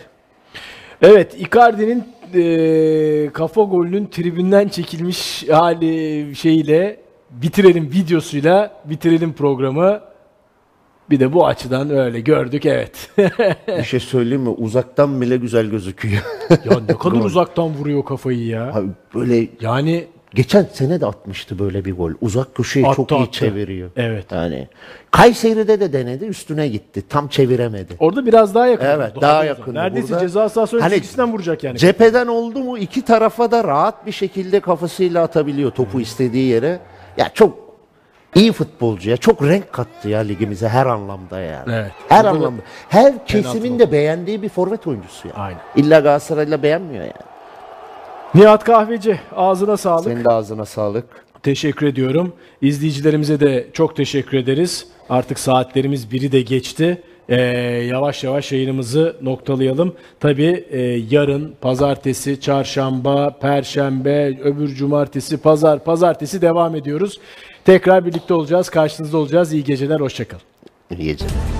Evet, Icardi'nin eee, kafa golünün tribünden çekilmiş hali şeyiyle bitirelim videosuyla bitirelim programı. Bir de bu açıdan öyle gördük evet. [laughs] Bir şey söyleyeyim mi? Uzaktan bile güzel gözüküyor. [laughs] ya ne kadar uzaktan vuruyor kafayı ya. Abi böyle Yani geçen sene de atmıştı böyle bir gol. Uzak köşeyi Attı, çok iyi attı. çeviriyor. Evet. Yani Kayseri'de de denedi, üstüne gitti. Tam çeviremedi. orada biraz daha yakın. Evet, oldu. daha yakındı Neredeyse burada. ceza sahası Hani önünden vuracak yani. Cepheden oldu mu iki tarafa da rahat bir şekilde kafasıyla atabiliyor topu istediği yere. Ya çok iyi futbolcu ya. Çok renk kattı ya ligimize her anlamda yani. Evet. Her Burada da anlamda. Her kesimin de beğendiği bir forvet oyuncusu ya. Aynen. İlla Galatasaray'la beğenmiyor yani. Nihat Kahveci ağzına sağlık. Senin de ağzına sağlık. Teşekkür ediyorum. İzleyicilerimize de çok teşekkür ederiz. Artık saatlerimiz biri de geçti. Ee, yavaş yavaş yayınımızı noktalayalım. Tabii e, yarın, pazartesi, çarşamba, perşembe, öbür cumartesi, pazar, pazartesi devam ediyoruz. Tekrar birlikte olacağız, karşınızda olacağız. İyi geceler, hoşçakalın. İyi geceler.